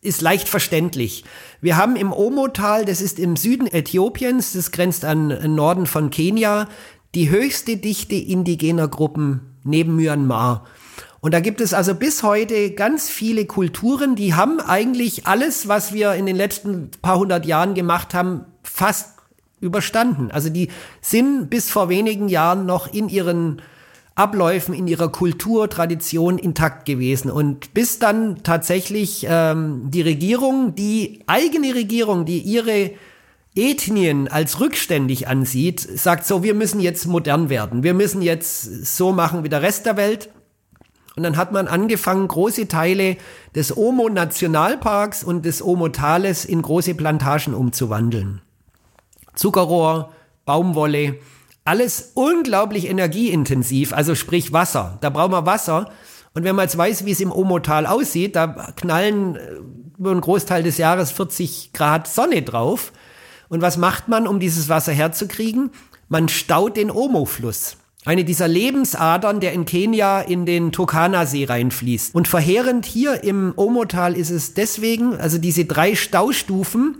ist leicht verständlich. Wir haben im Omo-Tal, das ist im Süden Äthiopiens, das grenzt an Norden von Kenia, die höchste Dichte indigener Gruppen neben Myanmar. Und da gibt es also bis heute ganz viele Kulturen, die haben eigentlich alles, was wir in den letzten paar hundert Jahren gemacht haben, fast überstanden. Also die sind bis vor wenigen Jahren noch in ihren Abläufen in ihrer Kultur, Tradition intakt gewesen. Und bis dann tatsächlich ähm, die Regierung, die eigene Regierung, die ihre Ethnien als rückständig ansieht, sagt so, wir müssen jetzt modern werden. Wir müssen jetzt so machen wie der Rest der Welt. Und dann hat man angefangen, große Teile des Omo-Nationalparks und des Omo-Tales in große Plantagen umzuwandeln. Zuckerrohr, Baumwolle, alles unglaublich energieintensiv, also sprich Wasser. Da brauchen wir Wasser. Und wenn man jetzt weiß, wie es im Omotal aussieht, da knallen äh, über einen Großteil des Jahres 40 Grad Sonne drauf. Und was macht man, um dieses Wasser herzukriegen? Man staut den Omo-Fluss. Eine dieser Lebensadern, der in Kenia in den Turkana-See reinfließt. Und verheerend hier im Omotal ist es deswegen, also diese drei Staustufen,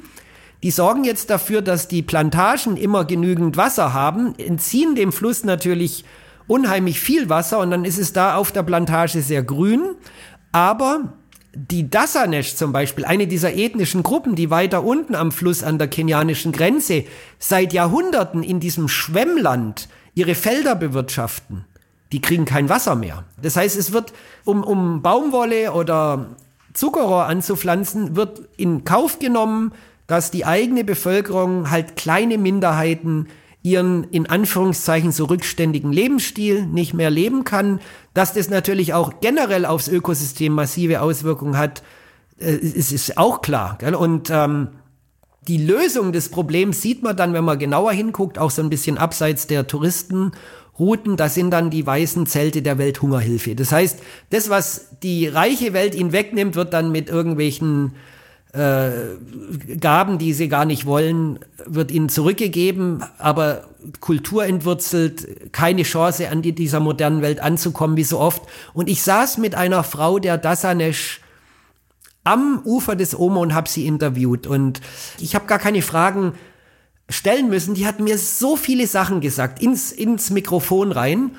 die sorgen jetzt dafür, dass die Plantagen immer genügend Wasser haben, entziehen dem Fluss natürlich unheimlich viel Wasser und dann ist es da auf der Plantage sehr grün. Aber die Dassanesh zum Beispiel, eine dieser ethnischen Gruppen, die weiter unten am Fluss an der kenianischen Grenze seit Jahrhunderten in diesem Schwemmland ihre Felder bewirtschaften, die kriegen kein Wasser mehr. Das heißt, es wird, um, um Baumwolle oder Zuckerrohr anzupflanzen, wird in Kauf genommen, dass die eigene Bevölkerung halt kleine Minderheiten ihren in Anführungszeichen so rückständigen Lebensstil nicht mehr leben kann, dass das natürlich auch generell aufs Ökosystem massive Auswirkungen hat, äh, ist, ist auch klar. Gell? Und ähm, die Lösung des Problems sieht man dann, wenn man genauer hinguckt, auch so ein bisschen abseits der Touristenrouten. Das sind dann die weißen Zelte der Welthungerhilfe. Das heißt, das, was die reiche Welt ihnen wegnimmt, wird dann mit irgendwelchen äh, Gaben, die sie gar nicht wollen, wird ihnen zurückgegeben, aber Kultur entwurzelt, keine Chance an die, dieser modernen Welt anzukommen, wie so oft. Und ich saß mit einer Frau der Dasanesh am Ufer des Omo und habe sie interviewt. Und ich habe gar keine Fragen stellen müssen. Die hat mir so viele Sachen gesagt, ins, ins Mikrofon rein.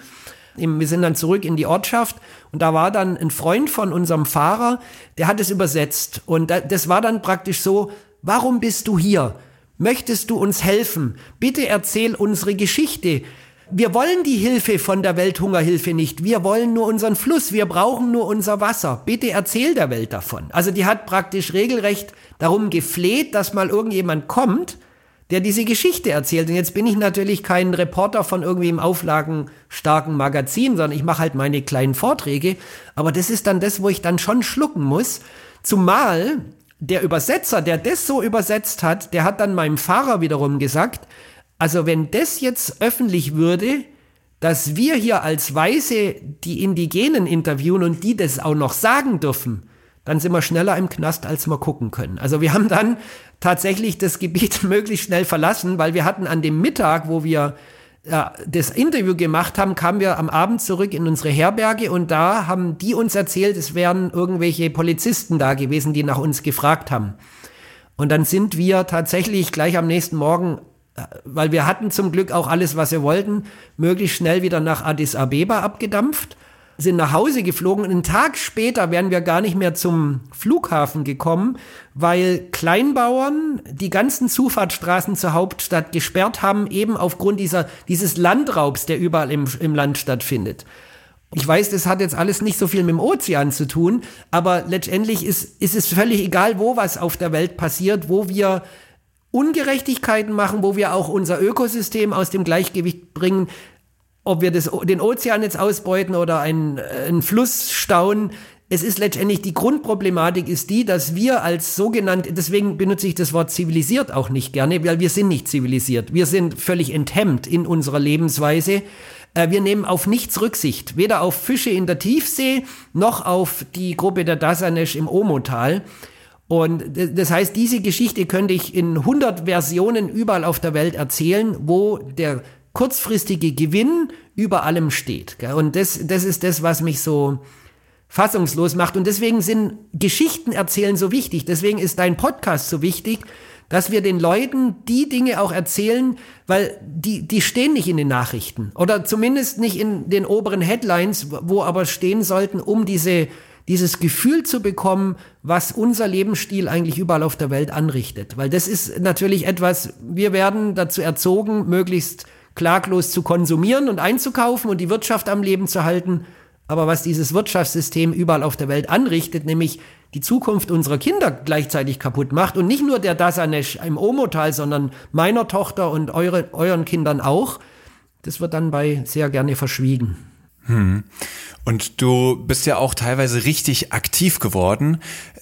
Wir sind dann zurück in die Ortschaft und da war dann ein Freund von unserem Fahrer, der hat es übersetzt. Und das war dann praktisch so, warum bist du hier? Möchtest du uns helfen? Bitte erzähl unsere Geschichte. Wir wollen die Hilfe von der Welthungerhilfe nicht. Wir wollen nur unseren Fluss. Wir brauchen nur unser Wasser. Bitte erzähl der Welt davon. Also die hat praktisch regelrecht darum gefleht, dass mal irgendjemand kommt, der diese Geschichte erzählt. Und jetzt bin ich natürlich kein Reporter von irgendwie im auflagenstarken Magazin, sondern ich mache halt meine kleinen Vorträge. Aber das ist dann das, wo ich dann schon schlucken muss. Zumal der Übersetzer, der das so übersetzt hat, der hat dann meinem Fahrer wiederum gesagt, also wenn das jetzt öffentlich würde, dass wir hier als Weiße die Indigenen interviewen und die das auch noch sagen dürfen, dann sind wir schneller im Knast, als wir gucken können. Also wir haben dann tatsächlich das Gebiet möglichst schnell verlassen, weil wir hatten an dem Mittag, wo wir ja, das Interview gemacht haben, kamen wir am Abend zurück in unsere Herberge und da haben die uns erzählt, es wären irgendwelche Polizisten da gewesen, die nach uns gefragt haben. Und dann sind wir tatsächlich gleich am nächsten Morgen weil wir hatten zum Glück auch alles, was wir wollten, möglichst schnell wieder nach Addis Abeba abgedampft, sind nach Hause geflogen. Einen Tag später wären wir gar nicht mehr zum Flughafen gekommen, weil Kleinbauern die ganzen Zufahrtsstraßen zur Hauptstadt gesperrt haben, eben aufgrund dieser, dieses Landraubs, der überall im, im Land stattfindet. Ich weiß, das hat jetzt alles nicht so viel mit dem Ozean zu tun, aber letztendlich ist, ist es völlig egal, wo was auf der Welt passiert, wo wir Ungerechtigkeiten machen, wo wir auch unser Ökosystem aus dem Gleichgewicht bringen, ob wir das, den Ozean jetzt ausbeuten oder einen, einen Fluss stauen. Es ist letztendlich die Grundproblematik ist die, dass wir als sogenannte, deswegen benutze ich das Wort zivilisiert auch nicht gerne, weil wir sind nicht zivilisiert. Wir sind völlig enthemmt in unserer Lebensweise. Äh, wir nehmen auf nichts Rücksicht, weder auf Fische in der Tiefsee noch auf die Gruppe der Dasanesh im Omotal. Und das heißt, diese Geschichte könnte ich in 100 Versionen überall auf der Welt erzählen, wo der kurzfristige Gewinn über allem steht. Und das, das ist das, was mich so fassungslos macht. Und deswegen sind Geschichten erzählen so wichtig. Deswegen ist dein Podcast so wichtig, dass wir den Leuten die Dinge auch erzählen, weil die, die stehen nicht in den Nachrichten oder zumindest nicht in den oberen Headlines, wo aber stehen sollten, um diese dieses Gefühl zu bekommen, was unser Lebensstil eigentlich überall auf der Welt anrichtet. Weil das ist natürlich etwas, wir werden dazu erzogen, möglichst klaglos zu konsumieren und einzukaufen und die Wirtschaft am Leben zu halten. Aber was dieses Wirtschaftssystem überall auf der Welt anrichtet, nämlich die Zukunft unserer Kinder gleichzeitig kaputt macht und nicht nur der Dasanesh im Omotal, sondern meiner Tochter und eure, euren Kindern auch, das wird dann bei sehr gerne verschwiegen. Hm. Und du bist ja auch teilweise richtig aktiv geworden.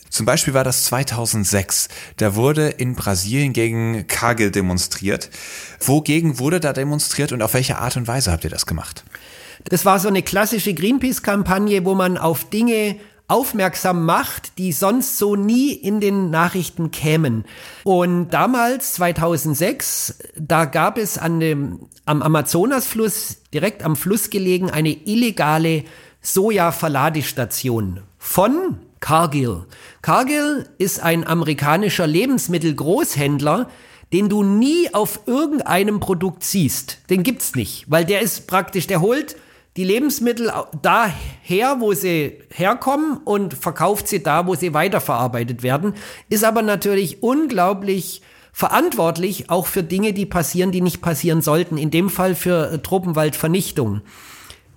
Zum Beispiel war das 2006. Da wurde in Brasilien gegen Cargill demonstriert. Wogegen wurde da demonstriert und auf welche Art und Weise habt ihr das gemacht? Das war so eine klassische Greenpeace-Kampagne, wo man auf Dinge aufmerksam macht, die sonst so nie in den Nachrichten kämen. Und damals, 2006, da gab es an dem, am Amazonasfluss, direkt am Fluss gelegen, eine illegale Soja-Verladestation von Cargill. Cargill ist ein amerikanischer Lebensmittelgroßhändler, den du nie auf irgendeinem Produkt siehst. Den gibt's nicht, weil der ist praktisch, der holt die Lebensmittel daher, wo sie herkommen und verkauft sie da, wo sie weiterverarbeitet werden, ist aber natürlich unglaublich verantwortlich auch für Dinge, die passieren, die nicht passieren sollten. In dem Fall für äh, Tropenwaldvernichtung.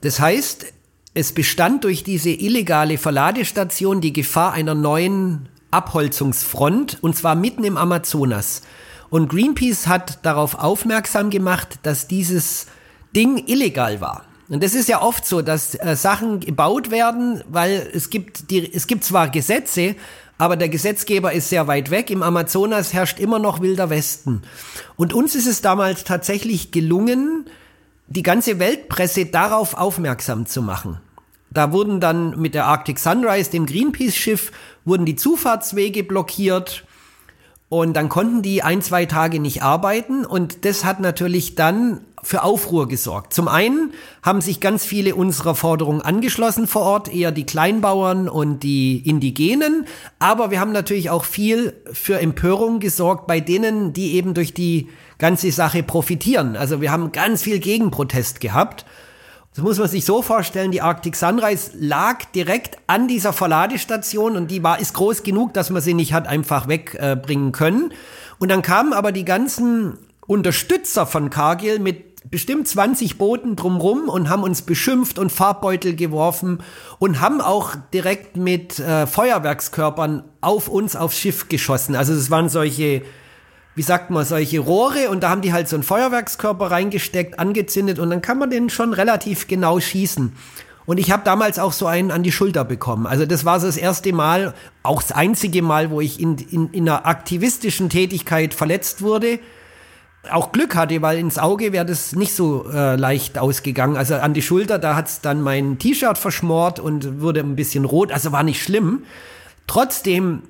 Das heißt, es bestand durch diese illegale Verladestation die Gefahr einer neuen Abholzungsfront, und zwar mitten im Amazonas. Und Greenpeace hat darauf aufmerksam gemacht, dass dieses Ding illegal war. Und das ist ja oft so, dass äh, Sachen gebaut werden, weil es gibt die, es gibt zwar Gesetze, aber der Gesetzgeber ist sehr weit weg. Im Amazonas herrscht immer noch wilder Westen. Und uns ist es damals tatsächlich gelungen, die ganze Weltpresse darauf aufmerksam zu machen. Da wurden dann mit der Arctic Sunrise, dem Greenpeace-Schiff, wurden die Zufahrtswege blockiert. Und dann konnten die ein, zwei Tage nicht arbeiten. Und das hat natürlich dann für Aufruhr gesorgt. Zum einen haben sich ganz viele unserer Forderungen angeschlossen vor Ort, eher die Kleinbauern und die Indigenen. Aber wir haben natürlich auch viel für Empörung gesorgt bei denen, die eben durch die ganze Sache profitieren. Also wir haben ganz viel Gegenprotest gehabt. Das muss man sich so vorstellen, die Arctic Sunrise lag direkt an dieser Verladestation und die war, ist groß genug, dass man sie nicht hat einfach wegbringen äh, können. Und dann kamen aber die ganzen Unterstützer von Cargill mit bestimmt 20 Booten drumrum und haben uns beschimpft und Farbbeutel geworfen und haben auch direkt mit äh, Feuerwerkskörpern auf uns aufs Schiff geschossen. Also es waren solche, wie sagt man, solche Rohre und da haben die halt so einen Feuerwerkskörper reingesteckt, angezündet und dann kann man den schon relativ genau schießen. Und ich habe damals auch so einen an die Schulter bekommen. Also das war so das erste Mal, auch das einzige Mal, wo ich in, in, in einer aktivistischen Tätigkeit verletzt wurde auch Glück hatte, weil ins Auge wäre das nicht so äh, leicht ausgegangen. Also an die Schulter, da hat's dann mein T-Shirt verschmort und wurde ein bisschen rot. Also war nicht schlimm. Trotzdem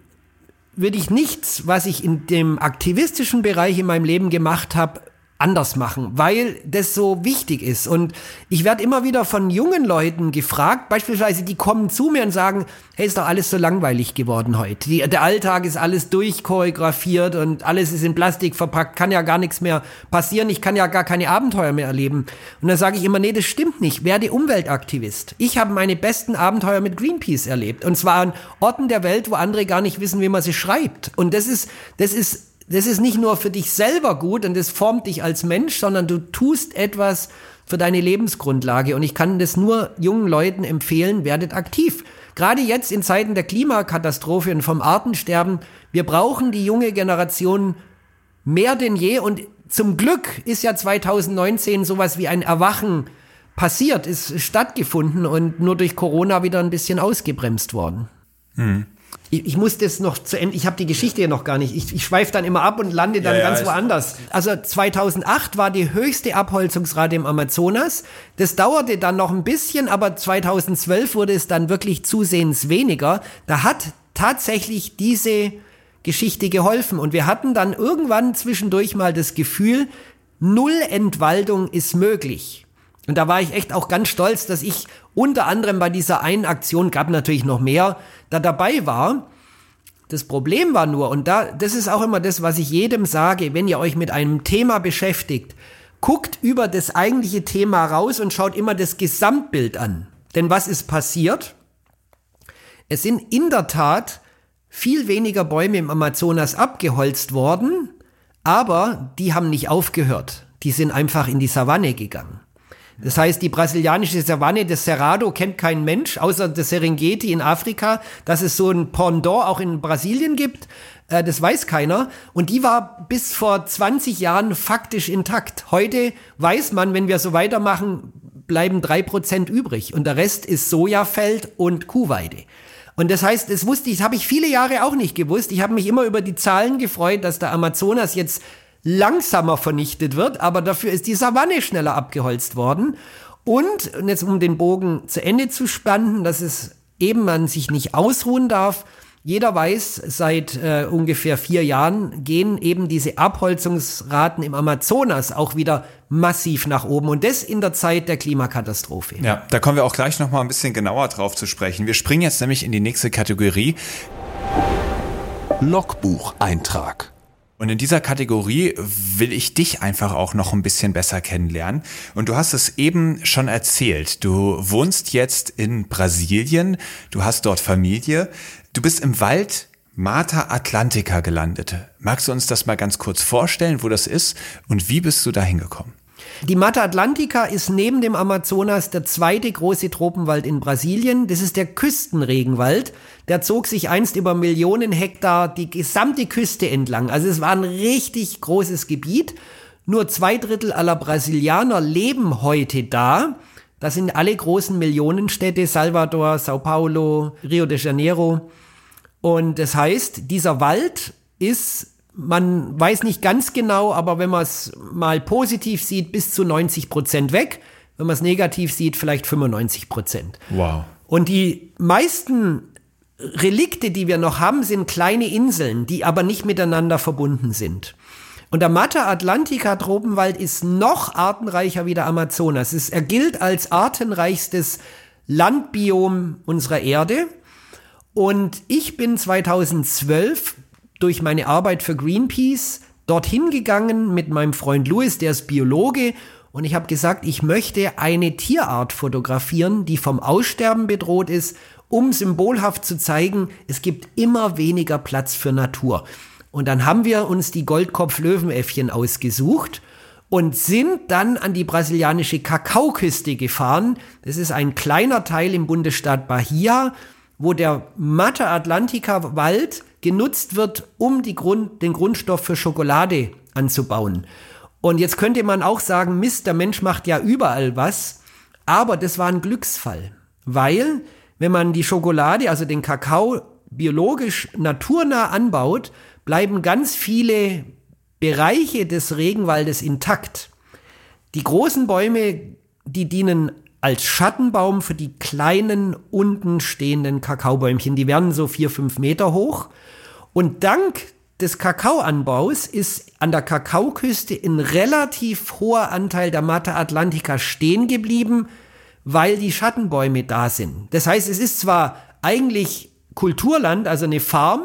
würde ich nichts, was ich in dem aktivistischen Bereich in meinem Leben gemacht habe, anders machen, weil das so wichtig ist. Und ich werde immer wieder von jungen Leuten gefragt, beispielsweise, die kommen zu mir und sagen, hey, ist doch alles so langweilig geworden heute. Die, der Alltag ist alles durchchoreografiert und alles ist in Plastik verpackt, kann ja gar nichts mehr passieren, ich kann ja gar keine Abenteuer mehr erleben. Und dann sage ich immer, nee, das stimmt nicht, werde Umweltaktivist. Ich habe meine besten Abenteuer mit Greenpeace erlebt. Und zwar an Orten der Welt, wo andere gar nicht wissen, wie man sie schreibt. Und das ist, das ist das ist nicht nur für dich selber gut und das formt dich als Mensch, sondern du tust etwas für deine Lebensgrundlage. Und ich kann das nur jungen Leuten empfehlen, werdet aktiv. Gerade jetzt in Zeiten der Klimakatastrophe und vom Artensterben, wir brauchen die junge Generation mehr denn je. Und zum Glück ist ja 2019 sowas wie ein Erwachen passiert, ist stattgefunden und nur durch Corona wieder ein bisschen ausgebremst worden. Hm ich, ich muss das noch zu Ende, ich habe die Geschichte ja noch gar nicht. Ich, ich schweife dann immer ab und lande dann ja, ganz ja, woanders. Also 2008 war die höchste Abholzungsrate im Amazonas. Das dauerte dann noch ein bisschen, aber 2012 wurde es dann wirklich zusehends weniger. Da hat tatsächlich diese Geschichte geholfen und wir hatten dann irgendwann zwischendurch mal das Gefühl, Null Entwaldung ist möglich. Und da war ich echt auch ganz stolz, dass ich unter anderem bei dieser einen Aktion, gab natürlich noch mehr, da dabei war. Das Problem war nur, und da, das ist auch immer das, was ich jedem sage, wenn ihr euch mit einem Thema beschäftigt, guckt über das eigentliche Thema raus und schaut immer das Gesamtbild an. Denn was ist passiert? Es sind in der Tat viel weniger Bäume im Amazonas abgeholzt worden, aber die haben nicht aufgehört. Die sind einfach in die Savanne gegangen. Das heißt, die brasilianische Savanne des Cerrado kennt kein Mensch, außer der Serengeti in Afrika, dass es so ein Pendant auch in Brasilien gibt. Äh, das weiß keiner. Und die war bis vor 20 Jahren faktisch intakt. Heute weiß man, wenn wir so weitermachen, bleiben drei Prozent übrig. Und der Rest ist Sojafeld und Kuhweide. Und das heißt, das wusste ich, das habe ich viele Jahre auch nicht gewusst. Ich habe mich immer über die Zahlen gefreut, dass der Amazonas jetzt langsamer vernichtet wird, aber dafür ist die Savanne schneller abgeholzt worden. Und, und jetzt um den Bogen zu Ende zu spannen, dass es eben man sich nicht ausruhen darf. Jeder weiß, seit äh, ungefähr vier Jahren gehen eben diese Abholzungsraten im Amazonas auch wieder massiv nach oben und das in der Zeit der Klimakatastrophe. Ja, da kommen wir auch gleich noch mal ein bisschen genauer drauf zu sprechen. Wir springen jetzt nämlich in die nächste Kategorie. Logbucheintrag. Und in dieser Kategorie will ich dich einfach auch noch ein bisschen besser kennenlernen. Und du hast es eben schon erzählt. Du wohnst jetzt in Brasilien. Du hast dort Familie. Du bist im Wald Mata Atlantica gelandet. Magst du uns das mal ganz kurz vorstellen, wo das ist und wie bist du da hingekommen? Die Mata Atlantica ist neben dem Amazonas der zweite große Tropenwald in Brasilien. Das ist der Küstenregenwald. Der zog sich einst über Millionen Hektar die gesamte Küste entlang. Also es war ein richtig großes Gebiet. Nur zwei Drittel aller Brasilianer leben heute da. Das sind alle großen Millionenstädte, Salvador, Sao Paulo, Rio de Janeiro. Und das heißt, dieser Wald ist, man weiß nicht ganz genau, aber wenn man es mal positiv sieht, bis zu 90 Prozent weg. Wenn man es negativ sieht, vielleicht 95 Prozent. Wow. Und die meisten Relikte, die wir noch haben, sind kleine Inseln, die aber nicht miteinander verbunden sind. Und der Mata Atlantica Tropenwald ist noch artenreicher wie der Amazonas. Es, er gilt als artenreichstes Landbiom unserer Erde. Und ich bin 2012 durch meine Arbeit für Greenpeace dorthin gegangen mit meinem Freund Louis, der ist Biologe. Und ich habe gesagt, ich möchte eine Tierart fotografieren, die vom Aussterben bedroht ist, um symbolhaft zu zeigen, es gibt immer weniger Platz für Natur. Und dann haben wir uns die Goldkopf-Löwenäffchen ausgesucht und sind dann an die brasilianische Kakaoküste gefahren. Das ist ein kleiner Teil im Bundesstaat Bahia wo der Mata Atlantica Wald genutzt wird, um Grund, den Grundstoff für Schokolade anzubauen. Und jetzt könnte man auch sagen, Mist, der Mensch macht ja überall was. Aber das war ein Glücksfall, weil wenn man die Schokolade, also den Kakao biologisch naturnah anbaut, bleiben ganz viele Bereiche des Regenwaldes intakt. Die großen Bäume, die dienen als Schattenbaum für die kleinen unten stehenden Kakaobäumchen. Die werden so vier, fünf Meter hoch. Und dank des Kakaoanbaus ist an der Kakaoküste ein relativ hoher Anteil der Mata Atlantica stehen geblieben, weil die Schattenbäume da sind. Das heißt, es ist zwar eigentlich Kulturland, also eine Farm,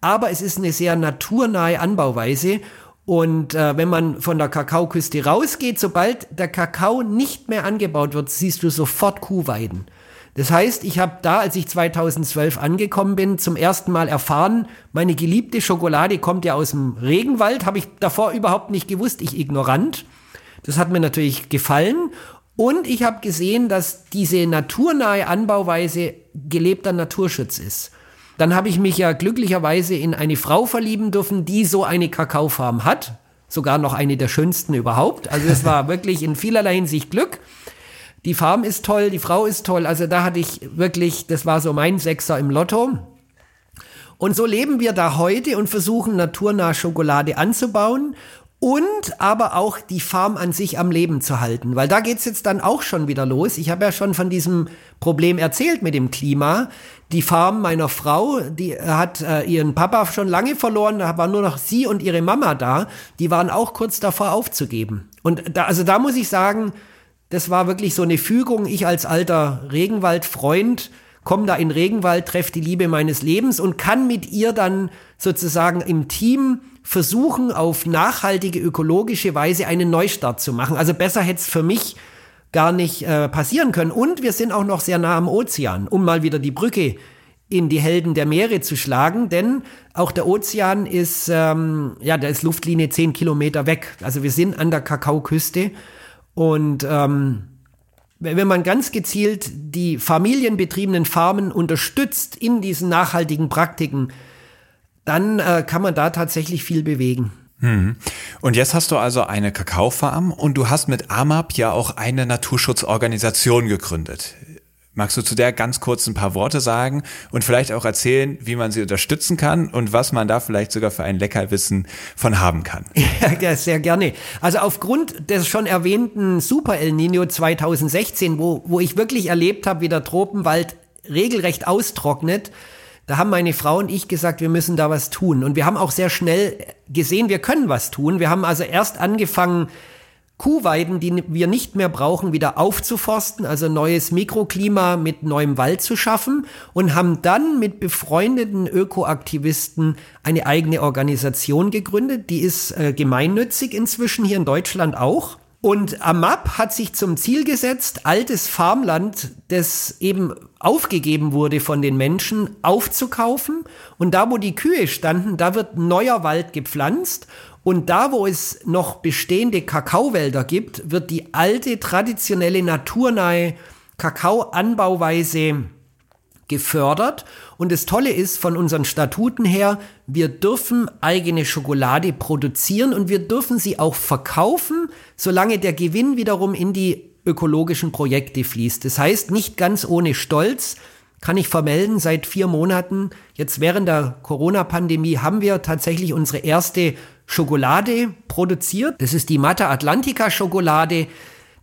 aber es ist eine sehr naturnahe Anbauweise und äh, wenn man von der Kakaoküste rausgeht, sobald der Kakao nicht mehr angebaut wird, siehst du sofort Kuhweiden. Das heißt, ich habe da, als ich 2012 angekommen bin, zum ersten Mal erfahren, meine geliebte Schokolade kommt ja aus dem Regenwald, habe ich davor überhaupt nicht gewusst, ich ignorant. Das hat mir natürlich gefallen und ich habe gesehen, dass diese naturnahe Anbauweise gelebter Naturschutz ist. Dann habe ich mich ja glücklicherweise in eine Frau verlieben dürfen, die so eine Kakaofarm hat. Sogar noch eine der schönsten überhaupt. Also es war wirklich in vielerlei Hinsicht Glück. Die Farm ist toll, die Frau ist toll. Also da hatte ich wirklich, das war so mein Sechser im Lotto. Und so leben wir da heute und versuchen naturnah Schokolade anzubauen und aber auch die Farm an sich am Leben zu halten. Weil da geht's jetzt dann auch schon wieder los. Ich habe ja schon von diesem Problem erzählt mit dem Klima. Die Farm meiner Frau, die hat äh, ihren Papa schon lange verloren, da war nur noch sie und ihre Mama da. Die waren auch kurz davor aufzugeben. Und da, also da muss ich sagen, das war wirklich so eine Fügung. Ich als alter Regenwaldfreund komme da in Regenwald, treffe die Liebe meines Lebens und kann mit ihr dann sozusagen im Team versuchen, auf nachhaltige, ökologische Weise einen Neustart zu machen. Also besser hätte es für mich gar nicht äh, passieren können. Und wir sind auch noch sehr nah am Ozean, um mal wieder die Brücke in die Helden der Meere zu schlagen, denn auch der Ozean ist, ähm, ja, da ist Luftlinie zehn Kilometer weg. Also wir sind an der Kakaoküste und ähm, wenn man ganz gezielt die familienbetriebenen Farmen unterstützt in diesen nachhaltigen Praktiken, dann äh, kann man da tatsächlich viel bewegen. Hm. Und jetzt hast du also eine Kakaofarm und du hast mit AMAP ja auch eine Naturschutzorganisation gegründet. Magst du zu der ganz kurz ein paar Worte sagen und vielleicht auch erzählen, wie man sie unterstützen kann und was man da vielleicht sogar für ein Leckerwissen von haben kann? Ja, sehr gerne. Also aufgrund des schon erwähnten Super El Nino 2016, wo, wo ich wirklich erlebt habe, wie der Tropenwald regelrecht austrocknet, da haben meine Frau und ich gesagt, wir müssen da was tun. Und wir haben auch sehr schnell gesehen, wir können was tun. Wir haben also erst angefangen, Kuhweiden, die wir nicht mehr brauchen, wieder aufzuforsten, also neues Mikroklima mit neuem Wald zu schaffen und haben dann mit befreundeten Ökoaktivisten eine eigene Organisation gegründet. Die ist äh, gemeinnützig inzwischen hier in Deutschland auch. Und AMAP hat sich zum Ziel gesetzt, altes Farmland, das eben aufgegeben wurde von den Menschen, aufzukaufen. Und da, wo die Kühe standen, da wird neuer Wald gepflanzt. Und da, wo es noch bestehende Kakaowälder gibt, wird die alte, traditionelle, naturnahe Kakaoanbauweise gefördert. Und das Tolle ist von unseren Statuten her, wir dürfen eigene Schokolade produzieren und wir dürfen sie auch verkaufen, solange der Gewinn wiederum in die ökologischen Projekte fließt. Das heißt, nicht ganz ohne Stolz kann ich vermelden, seit vier Monaten, jetzt während der Corona-Pandemie, haben wir tatsächlich unsere erste Schokolade produziert. Das ist die Mata Atlantica Schokolade.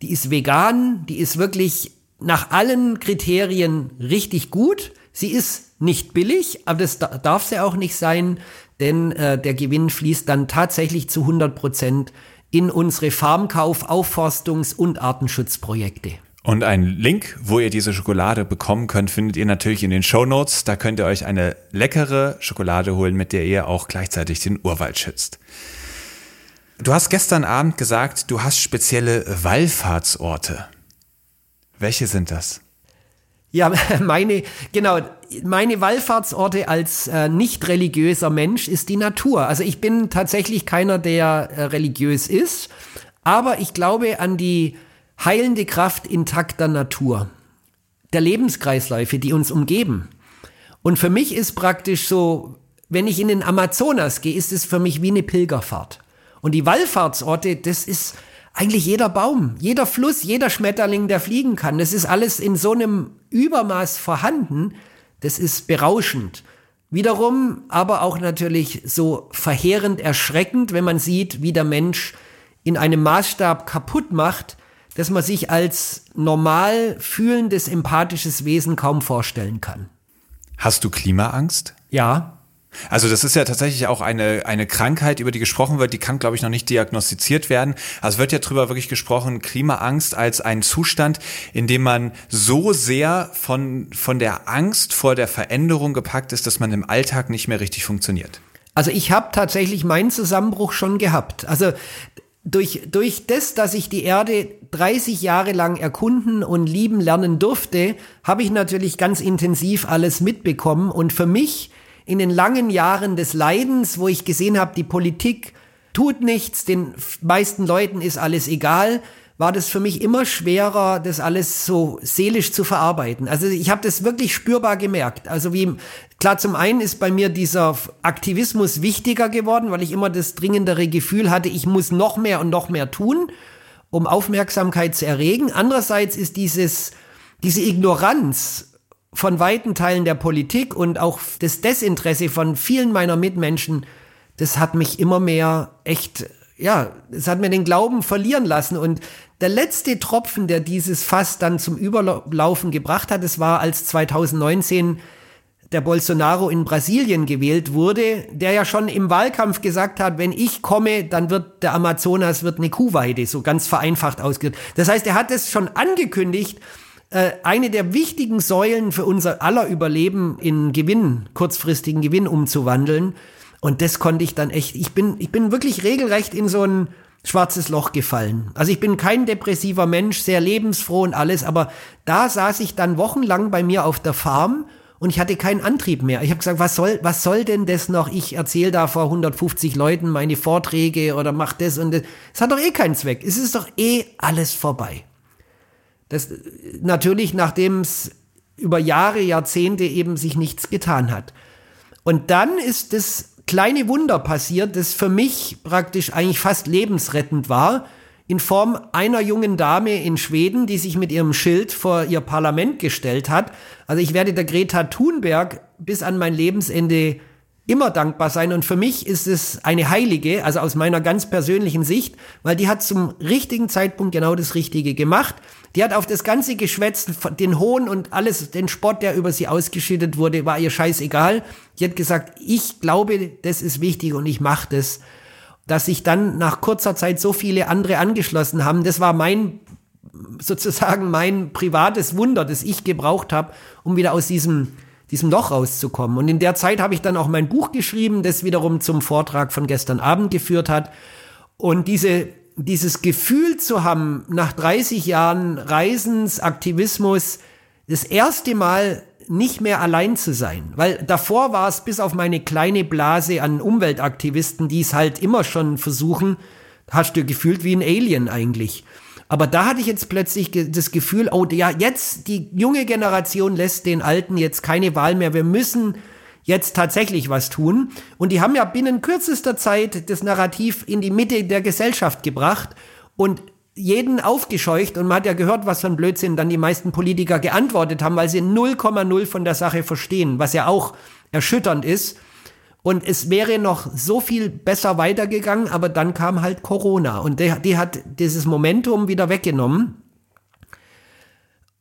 Die ist vegan, die ist wirklich nach allen Kriterien richtig gut. Sie ist nicht billig, aber das darf sie auch nicht sein, denn äh, der Gewinn fließt dann tatsächlich zu 100 Prozent in unsere Farmkauf-, Aufforstungs- und Artenschutzprojekte. Und einen Link, wo ihr diese Schokolade bekommen könnt, findet ihr natürlich in den Show Notes. Da könnt ihr euch eine leckere Schokolade holen, mit der ihr auch gleichzeitig den Urwald schützt. Du hast gestern Abend gesagt, du hast spezielle Wallfahrtsorte. Welche sind das? Ja, meine, genau, meine Wallfahrtsorte als äh, nicht religiöser Mensch ist die Natur. Also ich bin tatsächlich keiner, der äh, religiös ist, aber ich glaube an die heilende Kraft intakter Natur, der Lebenskreisläufe, die uns umgeben. Und für mich ist praktisch so, wenn ich in den Amazonas gehe, ist es für mich wie eine Pilgerfahrt. Und die Wallfahrtsorte, das ist eigentlich jeder Baum, jeder Fluss, jeder Schmetterling, der fliegen kann. Das ist alles in so einem Übermaß vorhanden. Das ist berauschend. Wiederum aber auch natürlich so verheerend erschreckend, wenn man sieht, wie der Mensch in einem Maßstab kaputt macht, dass man sich als normal fühlendes, empathisches Wesen kaum vorstellen kann. Hast du Klimaangst? Ja. Also das ist ja tatsächlich auch eine, eine Krankheit, über die gesprochen wird, die kann, glaube ich, noch nicht diagnostiziert werden. Also wird ja drüber wirklich gesprochen, Klimaangst als ein Zustand, in dem man so sehr von, von der Angst vor der Veränderung gepackt ist, dass man im Alltag nicht mehr richtig funktioniert. Also ich habe tatsächlich meinen Zusammenbruch schon gehabt. Also durch, durch das, dass ich die Erde 30 Jahre lang erkunden und lieben lernen durfte, habe ich natürlich ganz intensiv alles mitbekommen und für mich in den langen Jahren des Leidens, wo ich gesehen habe, die Politik tut nichts, den meisten Leuten ist alles egal, war das für mich immer schwerer, das alles so seelisch zu verarbeiten. Also ich habe das wirklich spürbar gemerkt. Also wie klar, zum einen ist bei mir dieser Aktivismus wichtiger geworden, weil ich immer das dringendere Gefühl hatte, ich muss noch mehr und noch mehr tun, um Aufmerksamkeit zu erregen. Andererseits ist dieses diese Ignoranz von weiten Teilen der Politik und auch das Desinteresse von vielen meiner Mitmenschen, das hat mich immer mehr echt, ja, es hat mir den Glauben verlieren lassen. Und der letzte Tropfen, der dieses Fass dann zum Überlaufen gebracht hat, es war als 2019 der Bolsonaro in Brasilien gewählt wurde, der ja schon im Wahlkampf gesagt hat, wenn ich komme, dann wird der Amazonas wird eine Kuhweide, so ganz vereinfacht ausgedrückt. Das heißt, er hat es schon angekündigt, äh, eine der wichtigen Säulen für unser aller Überleben in Gewinn, kurzfristigen Gewinn umzuwandeln. Und das konnte ich dann echt, ich bin, ich bin wirklich regelrecht in so ein schwarzes Loch gefallen. Also ich bin kein depressiver Mensch, sehr lebensfroh und alles, aber da saß ich dann wochenlang bei mir auf der Farm und ich hatte keinen Antrieb mehr. Ich habe gesagt, was soll, was soll denn das noch? Ich erzähle da vor 150 Leuten meine Vorträge oder mach das und das. Es hat doch eh keinen Zweck. Es ist doch eh alles vorbei. Das natürlich, nachdem es über Jahre, Jahrzehnte eben sich nichts getan hat. Und dann ist das kleine Wunder passiert, das für mich praktisch eigentlich fast lebensrettend war, in Form einer jungen Dame in Schweden, die sich mit ihrem Schild vor ihr Parlament gestellt hat. Also ich werde der Greta Thunberg bis an mein Lebensende immer dankbar sein. Und für mich ist es eine Heilige, also aus meiner ganz persönlichen Sicht, weil die hat zum richtigen Zeitpunkt genau das Richtige gemacht. Die hat auf das ganze Geschwätz, den Hohn und alles, den Spott, der über sie ausgeschüttet wurde, war ihr scheißegal. Die hat gesagt, ich glaube, das ist wichtig und ich mache das. Dass sich dann nach kurzer Zeit so viele andere angeschlossen haben, das war mein sozusagen mein privates Wunder, das ich gebraucht habe, um wieder aus diesem diesem Loch rauszukommen. Und in der Zeit habe ich dann auch mein Buch geschrieben, das wiederum zum Vortrag von gestern Abend geführt hat. Und diese dieses Gefühl zu haben, nach 30 Jahren Reisens, Aktivismus, das erste Mal nicht mehr allein zu sein. Weil davor war es bis auf meine kleine Blase an Umweltaktivisten, die es halt immer schon versuchen, hast du gefühlt wie ein Alien eigentlich. Aber da hatte ich jetzt plötzlich das Gefühl, oh ja, jetzt die junge Generation lässt den Alten jetzt keine Wahl mehr. Wir müssen jetzt tatsächlich was tun. Und die haben ja binnen kürzester Zeit das Narrativ in die Mitte der Gesellschaft gebracht und jeden aufgescheucht und man hat ja gehört, was für ein Blödsinn dann die meisten Politiker geantwortet haben, weil sie 0,0 von der Sache verstehen, was ja auch erschütternd ist. Und es wäre noch so viel besser weitergegangen, aber dann kam halt Corona und die, die hat dieses Momentum wieder weggenommen.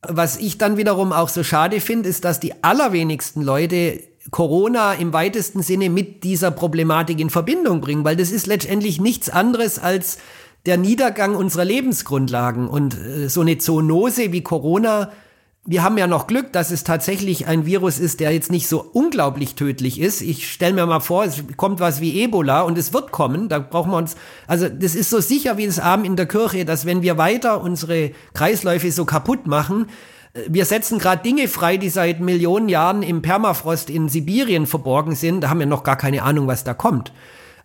Was ich dann wiederum auch so schade finde, ist, dass die allerwenigsten Leute Corona im weitesten Sinne mit dieser Problematik in Verbindung bringen, weil das ist letztendlich nichts anderes als der Niedergang unserer Lebensgrundlagen und äh, so eine Zoonose wie Corona. Wir haben ja noch Glück, dass es tatsächlich ein Virus ist, der jetzt nicht so unglaublich tödlich ist. Ich stelle mir mal vor, es kommt was wie Ebola und es wird kommen. Da brauchen wir uns, also das ist so sicher wie das Abend in der Kirche, dass wenn wir weiter unsere Kreisläufe so kaputt machen, wir setzen gerade Dinge frei, die seit Millionen Jahren im Permafrost in Sibirien verborgen sind. Da haben wir noch gar keine Ahnung, was da kommt.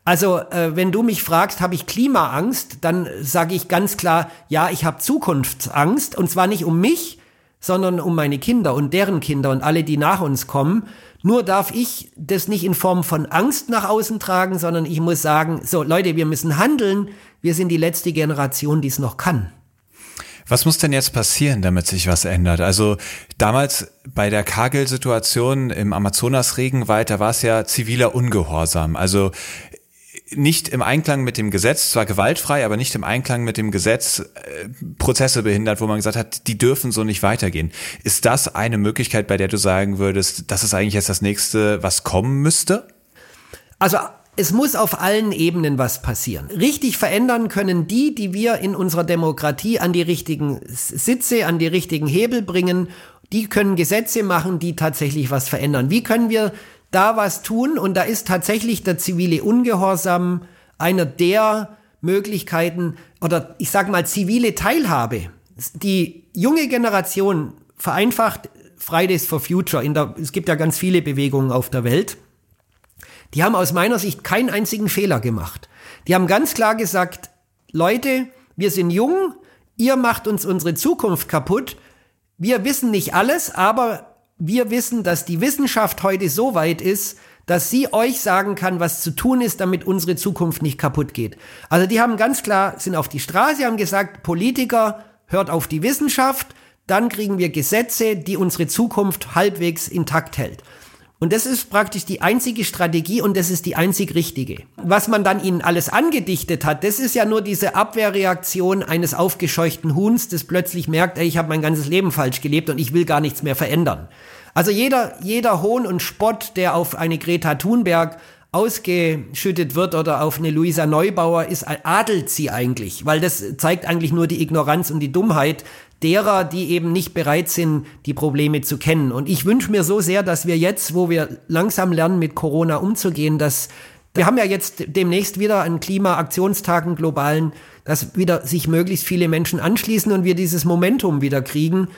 Also, äh, wenn du mich fragst, habe ich Klimaangst, dann sage ich ganz klar, ja, ich habe Zukunftsangst. Und zwar nicht um mich, sondern um meine Kinder und deren Kinder und alle, die nach uns kommen. Nur darf ich das nicht in Form von Angst nach außen tragen, sondern ich muss sagen, so Leute, wir müssen handeln. Wir sind die letzte Generation, die es noch kann. Was muss denn jetzt passieren, damit sich was ändert? Also damals bei der Kagel-Situation im Amazonas-Regenwald, da war es ja ziviler Ungehorsam. Also nicht im Einklang mit dem Gesetz, zwar gewaltfrei, aber nicht im Einklang mit dem Gesetz äh, Prozesse behindert, wo man gesagt hat, die dürfen so nicht weitergehen. Ist das eine Möglichkeit, bei der du sagen würdest, das ist eigentlich jetzt das nächste, was kommen müsste? Also es muss auf allen Ebenen was passieren. Richtig verändern können die, die wir in unserer Demokratie an die richtigen Sitze, an die richtigen Hebel bringen. Die können Gesetze machen, die tatsächlich was verändern. Wie können wir da was tun? Und da ist tatsächlich der zivile Ungehorsam einer der Möglichkeiten oder ich sage mal zivile Teilhabe. Die junge Generation vereinfacht Fridays for Future. Der, es gibt ja ganz viele Bewegungen auf der Welt. Die haben aus meiner Sicht keinen einzigen Fehler gemacht. Die haben ganz klar gesagt, Leute, wir sind jung, ihr macht uns unsere Zukunft kaputt. Wir wissen nicht alles, aber wir wissen, dass die Wissenschaft heute so weit ist, dass sie euch sagen kann, was zu tun ist, damit unsere Zukunft nicht kaputt geht. Also die haben ganz klar, sind auf die Straße, haben gesagt, Politiker, hört auf die Wissenschaft, dann kriegen wir Gesetze, die unsere Zukunft halbwegs intakt hält. Und das ist praktisch die einzige Strategie und das ist die einzig richtige. Was man dann ihnen alles angedichtet hat, das ist ja nur diese Abwehrreaktion eines aufgescheuchten Huhns, das plötzlich merkt, ey, ich habe mein ganzes Leben falsch gelebt und ich will gar nichts mehr verändern. Also jeder, jeder Hohn und Spott, der auf eine Greta Thunberg ausgeschüttet wird oder auf eine Luisa Neubauer ist, adelt sie eigentlich, weil das zeigt eigentlich nur die Ignoranz und die Dummheit derer, die eben nicht bereit sind, die Probleme zu kennen. Und ich wünsche mir so sehr, dass wir jetzt, wo wir langsam lernen, mit Corona umzugehen, dass wir haben ja jetzt demnächst wieder einen Klimaaktionstag, einen globalen, dass wieder sich möglichst viele Menschen anschließen und wir dieses Momentum wieder kriegen.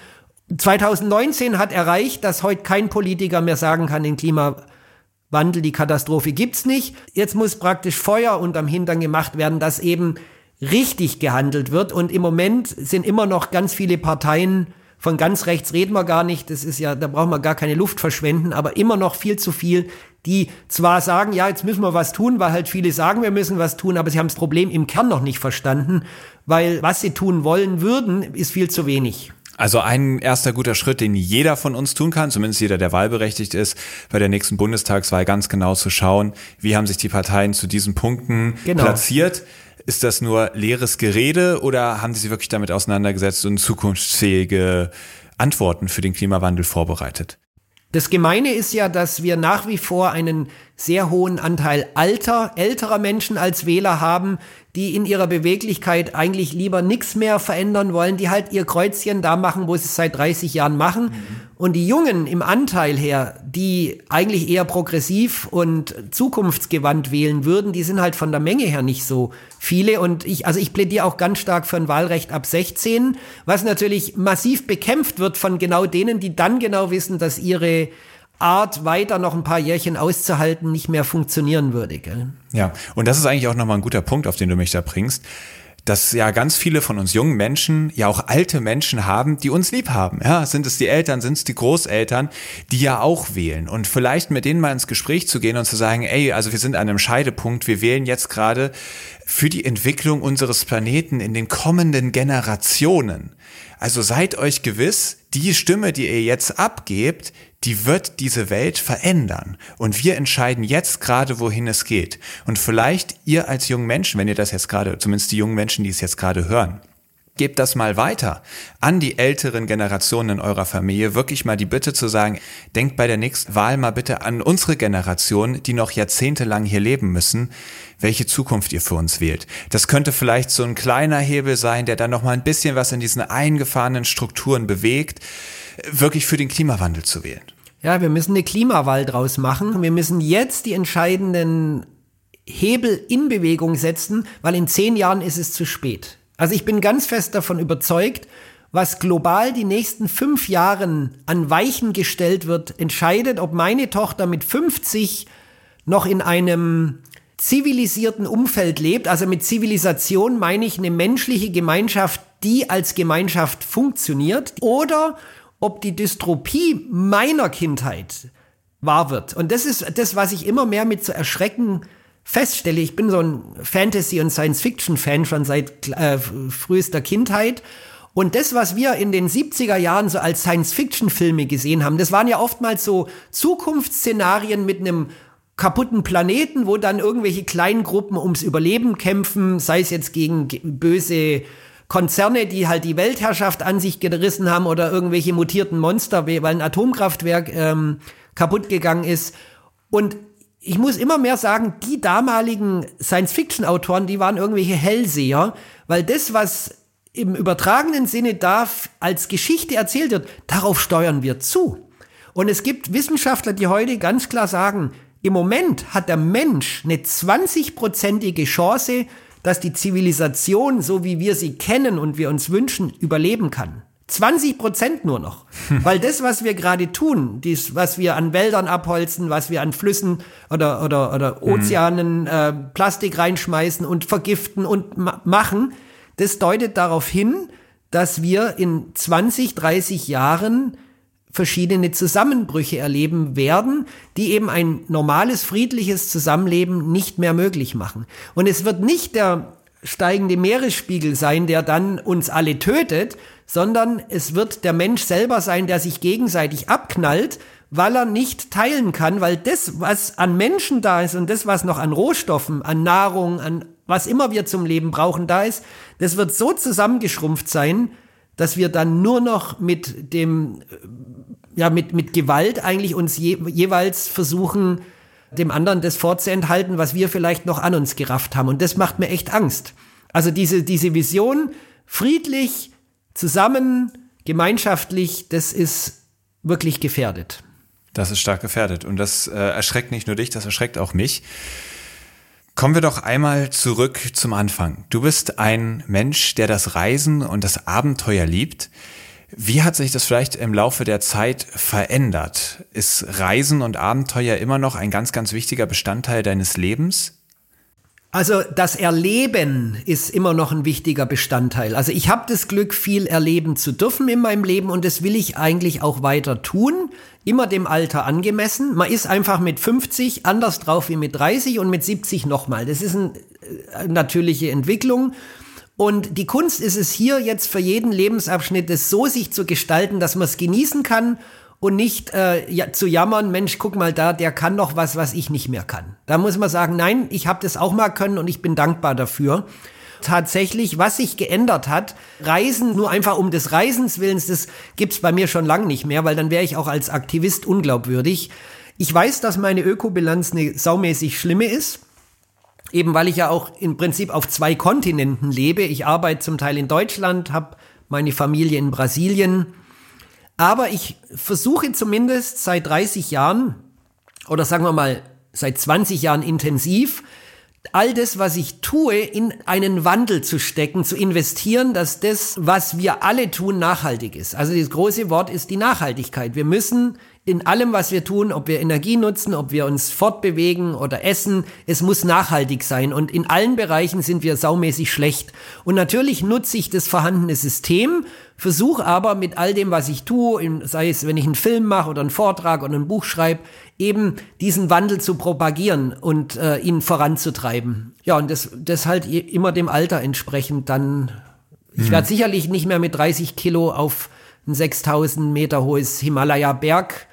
2019 hat erreicht, dass heute kein Politiker mehr sagen kann, den Klimawandel, die Katastrophe gibt's nicht. Jetzt muss praktisch Feuer unterm Hintern gemacht werden, dass eben richtig gehandelt wird. Und im Moment sind immer noch ganz viele Parteien, von ganz rechts reden wir gar nicht, das ist ja, da brauchen wir gar keine Luft verschwenden, aber immer noch viel zu viel, die zwar sagen, ja, jetzt müssen wir was tun, weil halt viele sagen, wir müssen was tun, aber sie haben das Problem im Kern noch nicht verstanden, weil was sie tun wollen würden, ist viel zu wenig. Also ein erster guter Schritt, den jeder von uns tun kann, zumindest jeder, der wahlberechtigt ist, bei der nächsten Bundestagswahl ganz genau zu schauen, wie haben sich die Parteien zu diesen Punkten genau. platziert. Ist das nur leeres Gerede oder haben Sie sich wirklich damit auseinandergesetzt und zukunftsfähige Antworten für den Klimawandel vorbereitet? Das Gemeine ist ja, dass wir nach wie vor einen sehr hohen Anteil alter, älterer Menschen als Wähler haben, die in ihrer Beweglichkeit eigentlich lieber nichts mehr verändern wollen, die halt ihr Kreuzchen da machen, wo sie es seit 30 Jahren machen. Mhm. Und die Jungen im Anteil her, die eigentlich eher progressiv und zukunftsgewandt wählen würden, die sind halt von der Menge her nicht so viele. Und ich, also ich plädiere auch ganz stark für ein Wahlrecht ab 16, was natürlich massiv bekämpft wird von genau denen, die dann genau wissen, dass ihre Art weiter noch ein paar Jährchen auszuhalten nicht mehr funktionieren würde. Gell? Ja, und das ist eigentlich auch nochmal ein guter Punkt, auf den du mich da bringst dass ja ganz viele von uns jungen Menschen ja auch alte Menschen haben, die uns lieb haben. Ja, sind es die Eltern, sind es die Großeltern, die ja auch wählen. Und vielleicht mit denen mal ins Gespräch zu gehen und zu sagen, ey, also wir sind an einem Scheidepunkt, wir wählen jetzt gerade für die Entwicklung unseres Planeten in den kommenden Generationen. Also seid euch gewiss, die Stimme, die ihr jetzt abgebt, die wird diese Welt verändern. Und wir entscheiden jetzt gerade, wohin es geht. Und vielleicht ihr als jungen Menschen, wenn ihr das jetzt gerade, zumindest die jungen Menschen, die es jetzt gerade hören, gebt das mal weiter an die älteren Generationen in eurer Familie. Wirklich mal die Bitte zu sagen, denkt bei der nächsten Wahl mal bitte an unsere Generation, die noch jahrzehntelang hier leben müssen, welche Zukunft ihr für uns wählt. Das könnte vielleicht so ein kleiner Hebel sein, der dann noch mal ein bisschen was in diesen eingefahrenen Strukturen bewegt, wirklich für den Klimawandel zu wählen. Ja, wir müssen eine Klimawahl draus machen. Wir müssen jetzt die entscheidenden Hebel in Bewegung setzen, weil in zehn Jahren ist es zu spät. Also ich bin ganz fest davon überzeugt, was global die nächsten fünf Jahren an Weichen gestellt wird, entscheidet, ob meine Tochter mit 50 noch in einem zivilisierten Umfeld lebt. Also mit Zivilisation meine ich eine menschliche Gemeinschaft, die als Gemeinschaft funktioniert. Oder ob die Dystropie meiner Kindheit wahr wird. Und das ist das, was ich immer mehr mit so Erschrecken feststelle. Ich bin so ein Fantasy- und Science-Fiction-Fan schon seit äh, frühester Kindheit. Und das, was wir in den 70er Jahren so als Science-Fiction-Filme gesehen haben, das waren ja oftmals so Zukunftsszenarien mit einem kaputten Planeten, wo dann irgendwelche kleinen Gruppen ums Überleben kämpfen, sei es jetzt gegen böse Konzerne, die halt die Weltherrschaft an sich gerissen haben oder irgendwelche mutierten Monster, weil ein Atomkraftwerk ähm, kaputt gegangen ist. Und ich muss immer mehr sagen, die damaligen Science-Fiction-Autoren, die waren irgendwelche Hellseher, weil das, was im übertragenen Sinne da als Geschichte erzählt wird, darauf steuern wir zu. Und es gibt Wissenschaftler, die heute ganz klar sagen, im Moment hat der Mensch eine 20-prozentige Chance, dass die Zivilisation, so wie wir sie kennen und wir uns wünschen, überleben kann. 20 Prozent nur noch. Weil das, was wir gerade tun, dies, was wir an Wäldern abholzen, was wir an Flüssen oder, oder, oder mhm. Ozeanen äh, Plastik reinschmeißen und vergiften und ma machen, das deutet darauf hin, dass wir in 20, 30 Jahren verschiedene Zusammenbrüche erleben werden, die eben ein normales, friedliches Zusammenleben nicht mehr möglich machen. Und es wird nicht der steigende Meeresspiegel sein, der dann uns alle tötet, sondern es wird der Mensch selber sein, der sich gegenseitig abknallt, weil er nicht teilen kann, weil das, was an Menschen da ist und das, was noch an Rohstoffen, an Nahrung, an was immer wir zum Leben brauchen, da ist, das wird so zusammengeschrumpft sein, dass wir dann nur noch mit dem ja mit, mit Gewalt eigentlich uns je, jeweils versuchen, dem anderen das vorzuenthalten, was wir vielleicht noch an uns gerafft haben. Und das macht mir echt Angst. Also diese, diese Vision, friedlich, zusammen, gemeinschaftlich, das ist wirklich gefährdet. Das ist stark gefährdet. Und das äh, erschreckt nicht nur dich, das erschreckt auch mich. Kommen wir doch einmal zurück zum Anfang. Du bist ein Mensch, der das Reisen und das Abenteuer liebt. Wie hat sich das vielleicht im Laufe der Zeit verändert? Ist Reisen und Abenteuer immer noch ein ganz, ganz wichtiger Bestandteil deines Lebens? Also das Erleben ist immer noch ein wichtiger Bestandteil. Also ich habe das Glück, viel erleben zu dürfen in meinem Leben und das will ich eigentlich auch weiter tun, immer dem Alter angemessen. Man ist einfach mit 50 anders drauf wie mit 30 und mit 70 nochmal. Das ist eine äh, natürliche Entwicklung. Und die Kunst ist es hier jetzt für jeden Lebensabschnitt, es so sich zu gestalten, dass man es genießen kann und nicht äh, ja, zu jammern, Mensch, guck mal da, der kann noch was, was ich nicht mehr kann. Da muss man sagen, nein, ich habe das auch mal können und ich bin dankbar dafür. Tatsächlich, was sich geändert hat, Reisen nur einfach um des Reisens willens, das gibt's bei mir schon lang nicht mehr, weil dann wäre ich auch als Aktivist unglaubwürdig. Ich weiß, dass meine Ökobilanz eine saumäßig schlimme ist. Eben weil ich ja auch im Prinzip auf zwei Kontinenten lebe. Ich arbeite zum Teil in Deutschland, habe meine Familie in Brasilien. Aber ich versuche zumindest seit 30 Jahren oder sagen wir mal seit 20 Jahren intensiv, all das, was ich tue, in einen Wandel zu stecken, zu investieren, dass das, was wir alle tun, nachhaltig ist. Also das große Wort ist die Nachhaltigkeit. Wir müssen in allem, was wir tun, ob wir Energie nutzen, ob wir uns fortbewegen oder essen, es muss nachhaltig sein. Und in allen Bereichen sind wir saumäßig schlecht. Und natürlich nutze ich das vorhandene System, versuche aber mit all dem, was ich tue, sei es, wenn ich einen Film mache oder einen Vortrag oder ein Buch schreibe, eben diesen Wandel zu propagieren und äh, ihn voranzutreiben. Ja, und das, das halt immer dem Alter entsprechend dann. Ich mhm. werde sicherlich nicht mehr mit 30 Kilo auf ein 6000 Meter hohes Himalaya-Berg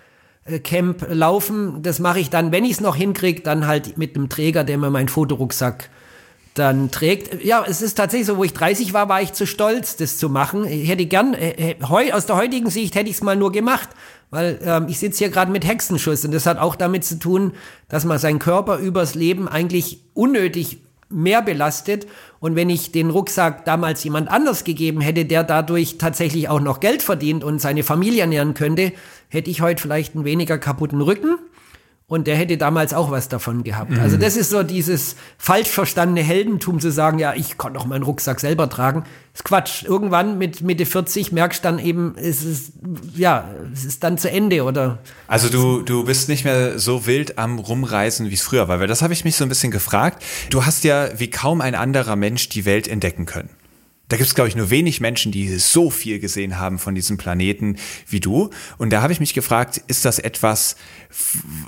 Camp laufen. Das mache ich dann, wenn ich es noch hinkriege, dann halt mit einem Träger, der mir meinen Fotorucksack dann trägt. Ja, es ist tatsächlich so, wo ich 30 war, war ich zu stolz, das zu machen. Ich hätte gern, äh, äh aus der heutigen Sicht hätte ich es mal nur gemacht, weil ähm, ich sitze hier gerade mit Hexenschuss und das hat auch damit zu tun, dass man seinen Körper übers Leben eigentlich unnötig mehr belastet. Und wenn ich den Rucksack damals jemand anders gegeben hätte, der dadurch tatsächlich auch noch Geld verdient und seine Familie ernähren könnte, hätte ich heute vielleicht einen weniger kaputten Rücken und der hätte damals auch was davon gehabt. Mhm. Also das ist so dieses falsch verstandene Heldentum zu sagen, ja, ich kann doch meinen Rucksack selber tragen. Das ist Quatsch. Irgendwann mit Mitte 40 merkst du dann eben, es ist, ja, es ist dann zu Ende oder. Also du, du bist nicht mehr so wild am Rumreisen, wie es früher war, weil das habe ich mich so ein bisschen gefragt. Du hast ja wie kaum ein anderer Mensch die Welt entdecken können. Da gibt es, glaube ich, nur wenig Menschen, die so viel gesehen haben von diesem Planeten wie du. Und da habe ich mich gefragt, ist das etwas,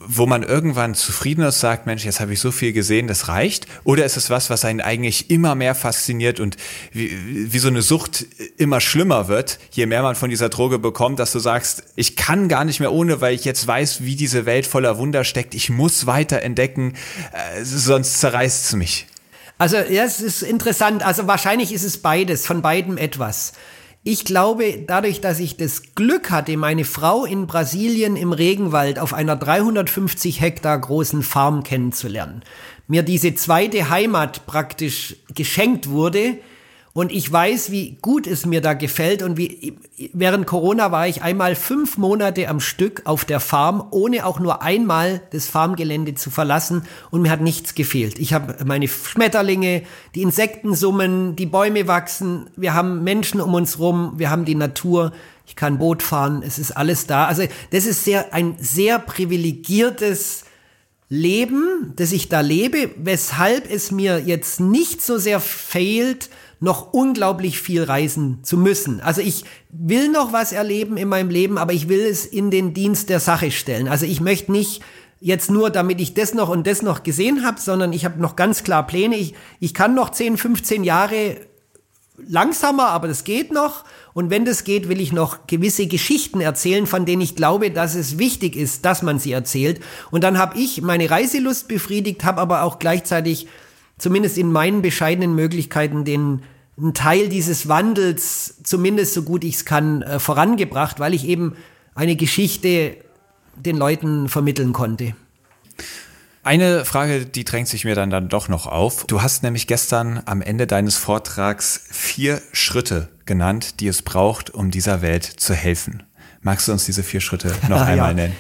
wo man irgendwann zufrieden ist, sagt, Mensch, jetzt habe ich so viel gesehen, das reicht? Oder ist es was, was einen eigentlich immer mehr fasziniert und wie, wie so eine Sucht immer schlimmer wird, je mehr man von dieser Droge bekommt, dass du sagst, ich kann gar nicht mehr ohne, weil ich jetzt weiß, wie diese Welt voller Wunder steckt, ich muss weiter entdecken, äh, sonst zerreißt es mich. Also, ja, es ist interessant. Also, wahrscheinlich ist es beides, von beidem etwas. Ich glaube, dadurch, dass ich das Glück hatte, meine Frau in Brasilien im Regenwald auf einer 350 Hektar großen Farm kennenzulernen, mir diese zweite Heimat praktisch geschenkt wurde, und ich weiß, wie gut es mir da gefällt. Und wie während Corona war ich einmal fünf Monate am Stück auf der Farm, ohne auch nur einmal das Farmgelände zu verlassen. Und mir hat nichts gefehlt. Ich habe meine Schmetterlinge, die Insekten summen, die Bäume wachsen. Wir haben Menschen um uns rum. Wir haben die Natur. Ich kann Boot fahren. Es ist alles da. Also das ist sehr, ein sehr privilegiertes Leben, das ich da lebe, weshalb es mir jetzt nicht so sehr fehlt, noch unglaublich viel reisen zu müssen. Also ich will noch was erleben in meinem Leben, aber ich will es in den Dienst der Sache stellen. Also ich möchte nicht jetzt nur, damit ich das noch und das noch gesehen habe, sondern ich habe noch ganz klar Pläne. Ich, ich kann noch 10, 15 Jahre langsamer, aber das geht noch. Und wenn das geht, will ich noch gewisse Geschichten erzählen, von denen ich glaube, dass es wichtig ist, dass man sie erzählt. Und dann habe ich meine Reiselust befriedigt, habe aber auch gleichzeitig zumindest in meinen bescheidenen Möglichkeiten den einen Teil dieses Wandels, zumindest so gut ich es kann, äh, vorangebracht, weil ich eben eine Geschichte den Leuten vermitteln konnte. Eine Frage, die drängt sich mir dann, dann doch noch auf. Du hast nämlich gestern am Ende deines Vortrags vier Schritte genannt, die es braucht, um dieser Welt zu helfen. Magst du uns diese vier Schritte noch einmal ja. nennen?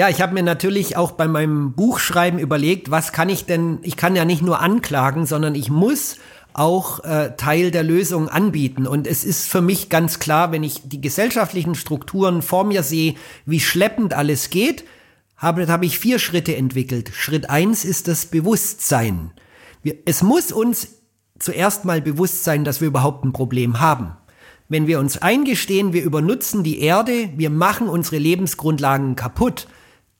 Ja, ich habe mir natürlich auch bei meinem Buchschreiben überlegt, was kann ich denn, ich kann ja nicht nur anklagen, sondern ich muss auch äh, Teil der Lösung anbieten. Und es ist für mich ganz klar, wenn ich die gesellschaftlichen Strukturen vor mir sehe, wie schleppend alles geht, habe, habe ich vier Schritte entwickelt. Schritt eins ist das Bewusstsein. Wir, es muss uns zuerst mal bewusst sein, dass wir überhaupt ein Problem haben. Wenn wir uns eingestehen, wir übernutzen die Erde, wir machen unsere Lebensgrundlagen kaputt,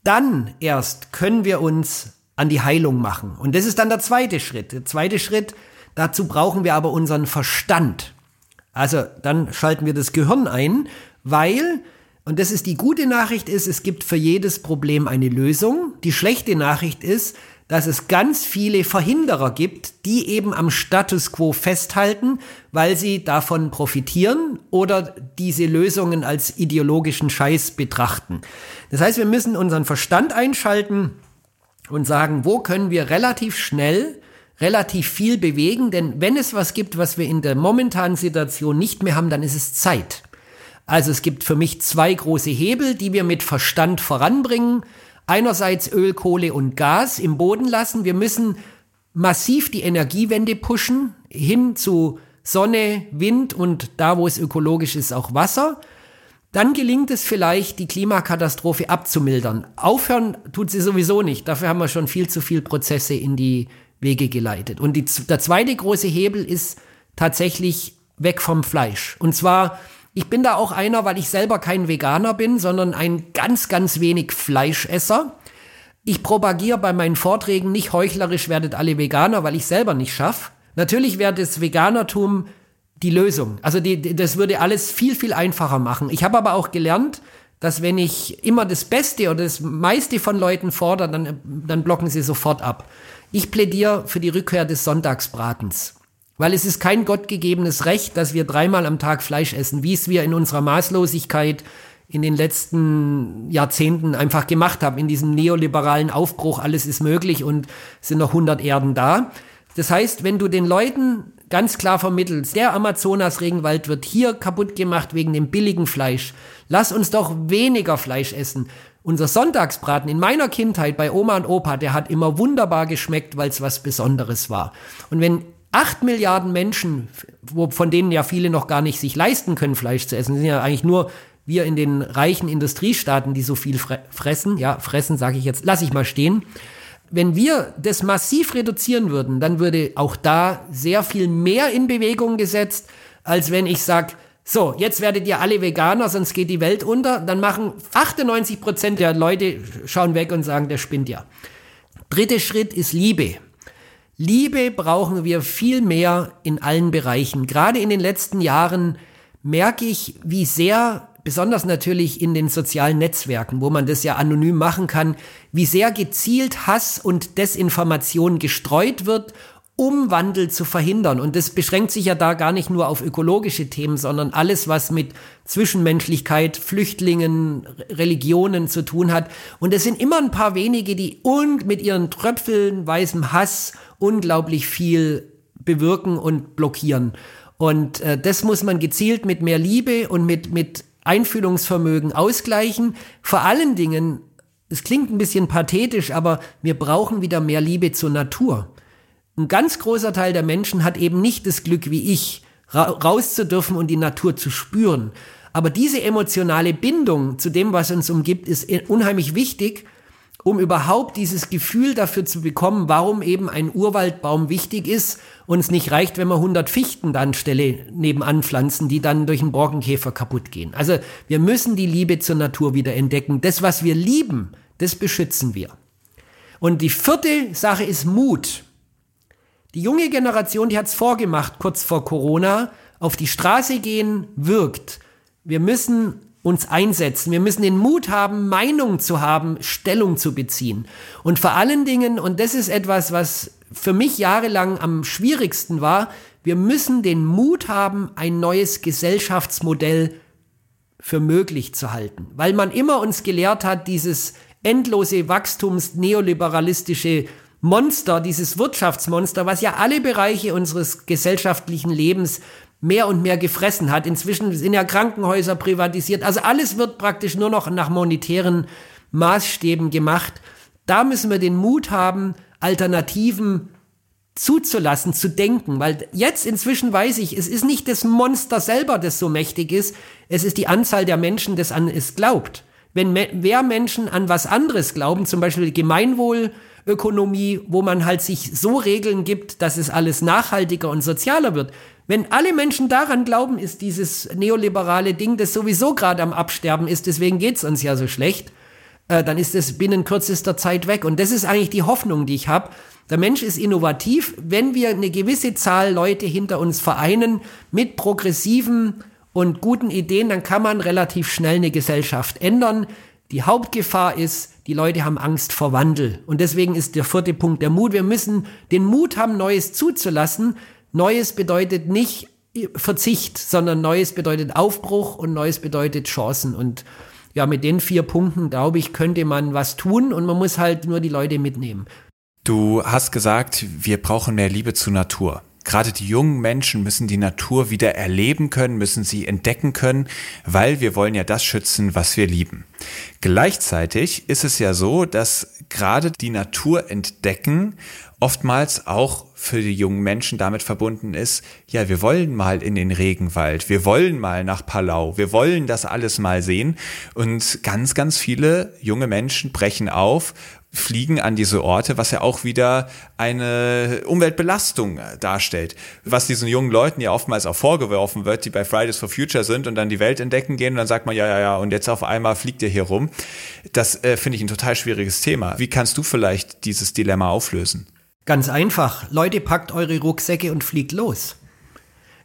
dann erst können wir uns an die Heilung machen. Und das ist dann der zweite Schritt. Der zweite Schritt, dazu brauchen wir aber unseren Verstand. Also dann schalten wir das Gehirn ein, weil, und das ist die gute Nachricht ist, es gibt für jedes Problem eine Lösung. Die schlechte Nachricht ist, dass es ganz viele Verhinderer gibt, die eben am Status quo festhalten, weil sie davon profitieren oder diese Lösungen als ideologischen Scheiß betrachten. Das heißt, wir müssen unseren Verstand einschalten und sagen, wo können wir relativ schnell relativ viel bewegen, denn wenn es was gibt, was wir in der momentanen Situation nicht mehr haben, dann ist es Zeit. Also es gibt für mich zwei große Hebel, die wir mit Verstand voranbringen. Einerseits Öl, Kohle und Gas im Boden lassen. Wir müssen massiv die Energiewende pushen hin zu Sonne, Wind und da, wo es ökologisch ist, auch Wasser. Dann gelingt es vielleicht, die Klimakatastrophe abzumildern. Aufhören tut sie sowieso nicht. Dafür haben wir schon viel zu viel Prozesse in die Wege geleitet. Und die, der zweite große Hebel ist tatsächlich weg vom Fleisch. Und zwar, ich bin da auch einer, weil ich selber kein Veganer bin, sondern ein ganz, ganz wenig Fleischesser. Ich propagiere bei meinen Vorträgen nicht heuchlerisch werdet alle Veganer, weil ich selber nicht schaffe. Natürlich wäre das Veganertum die Lösung. Also die, das würde alles viel, viel einfacher machen. Ich habe aber auch gelernt, dass wenn ich immer das Beste oder das meiste von Leuten fordere, dann, dann blocken sie sofort ab. Ich plädiere für die Rückkehr des Sonntagsbratens. Weil es ist kein gottgegebenes Recht, dass wir dreimal am Tag Fleisch essen, wie es wir in unserer Maßlosigkeit in den letzten Jahrzehnten einfach gemacht haben, in diesem neoliberalen Aufbruch, alles ist möglich und sind noch 100 Erden da. Das heißt, wenn du den Leuten ganz klar vermittelst, der Amazonas-Regenwald wird hier kaputt gemacht wegen dem billigen Fleisch, lass uns doch weniger Fleisch essen. Unser Sonntagsbraten in meiner Kindheit bei Oma und Opa, der hat immer wunderbar geschmeckt, weil es was Besonderes war. Und wenn acht Milliarden Menschen, von denen ja viele noch gar nicht sich leisten können, Fleisch zu essen, sind ja eigentlich nur wir in den reichen Industriestaaten, die so viel fressen, ja, fressen sage ich jetzt, lass ich mal stehen. Wenn wir das massiv reduzieren würden, dann würde auch da sehr viel mehr in Bewegung gesetzt, als wenn ich sage, so, jetzt werdet ihr alle Veganer, sonst geht die Welt unter. Dann machen 98 Prozent der Leute schauen weg und sagen, der spinnt ja. Dritter Schritt ist Liebe. Liebe brauchen wir viel mehr in allen Bereichen. Gerade in den letzten Jahren merke ich, wie sehr, besonders natürlich in den sozialen Netzwerken, wo man das ja anonym machen kann, wie sehr gezielt Hass und Desinformation gestreut wird um Wandel zu verhindern. Und das beschränkt sich ja da gar nicht nur auf ökologische Themen, sondern alles, was mit Zwischenmenschlichkeit, Flüchtlingen, Religionen zu tun hat. Und es sind immer ein paar wenige, die und mit ihren Tröpfeln weißem Hass unglaublich viel bewirken und blockieren. Und äh, das muss man gezielt mit mehr Liebe und mit, mit Einfühlungsvermögen ausgleichen. Vor allen Dingen, es klingt ein bisschen pathetisch, aber wir brauchen wieder mehr Liebe zur Natur. Ein ganz großer Teil der Menschen hat eben nicht das Glück wie ich, ra raus zu dürfen und die Natur zu spüren. Aber diese emotionale Bindung zu dem, was uns umgibt, ist unheimlich wichtig, um überhaupt dieses Gefühl dafür zu bekommen, warum eben ein Urwaldbaum wichtig ist und es nicht reicht, wenn wir 100 Fichten dann Stelle nebenan pflanzen, die dann durch einen Borkenkäfer kaputt gehen. Also wir müssen die Liebe zur Natur wieder entdecken. Das, was wir lieben, das beschützen wir. Und die vierte Sache ist Mut. Die junge Generation, die hat es vorgemacht, kurz vor Corona, auf die Straße gehen wirkt. Wir müssen uns einsetzen. Wir müssen den Mut haben, Meinung zu haben, Stellung zu beziehen. Und vor allen Dingen, und das ist etwas, was für mich jahrelang am schwierigsten war, wir müssen den Mut haben, ein neues Gesellschaftsmodell für möglich zu halten. Weil man immer uns gelehrt hat, dieses endlose Wachstums neoliberalistische Monster, dieses Wirtschaftsmonster, was ja alle Bereiche unseres gesellschaftlichen Lebens mehr und mehr gefressen hat. Inzwischen sind ja Krankenhäuser privatisiert. Also alles wird praktisch nur noch nach monetären Maßstäben gemacht. Da müssen wir den Mut haben, Alternativen zuzulassen, zu denken, weil jetzt inzwischen weiß ich, es ist nicht das Monster selber, das so mächtig ist, es ist die Anzahl der Menschen, das an es glaubt. Wenn mehr Menschen an was anderes glauben, zum Beispiel Gemeinwohl, Ökonomie, wo man halt sich so Regeln gibt, dass es alles nachhaltiger und sozialer wird. Wenn alle Menschen daran glauben, ist dieses neoliberale Ding, das sowieso gerade am Absterben ist, deswegen geht's uns ja so schlecht, äh, dann ist es binnen kürzester Zeit weg. Und das ist eigentlich die Hoffnung, die ich habe. Der Mensch ist innovativ, wenn wir eine gewisse Zahl Leute hinter uns vereinen mit progressiven und guten Ideen, dann kann man relativ schnell eine Gesellschaft ändern. Die Hauptgefahr ist, die Leute haben Angst vor Wandel. Und deswegen ist der vierte Punkt der Mut. Wir müssen den Mut haben, Neues zuzulassen. Neues bedeutet nicht Verzicht, sondern Neues bedeutet Aufbruch und Neues bedeutet Chancen. Und ja, mit den vier Punkten, glaube ich, könnte man was tun und man muss halt nur die Leute mitnehmen. Du hast gesagt, wir brauchen mehr Liebe zur Natur. Gerade die jungen Menschen müssen die Natur wieder erleben können, müssen sie entdecken können, weil wir wollen ja das schützen, was wir lieben. Gleichzeitig ist es ja so, dass gerade die Natur entdecken oftmals auch für die jungen Menschen damit verbunden ist, ja, wir wollen mal in den Regenwald, wir wollen mal nach Palau, wir wollen das alles mal sehen. Und ganz, ganz viele junge Menschen brechen auf fliegen an diese Orte, was ja auch wieder eine Umweltbelastung darstellt. Was diesen jungen Leuten ja oftmals auch vorgeworfen wird, die bei Fridays for Future sind und dann die Welt entdecken gehen und dann sagt man, ja, ja, ja, und jetzt auf einmal fliegt ihr hier rum. Das äh, finde ich ein total schwieriges Thema. Wie kannst du vielleicht dieses Dilemma auflösen? Ganz einfach. Leute, packt eure Rucksäcke und fliegt los.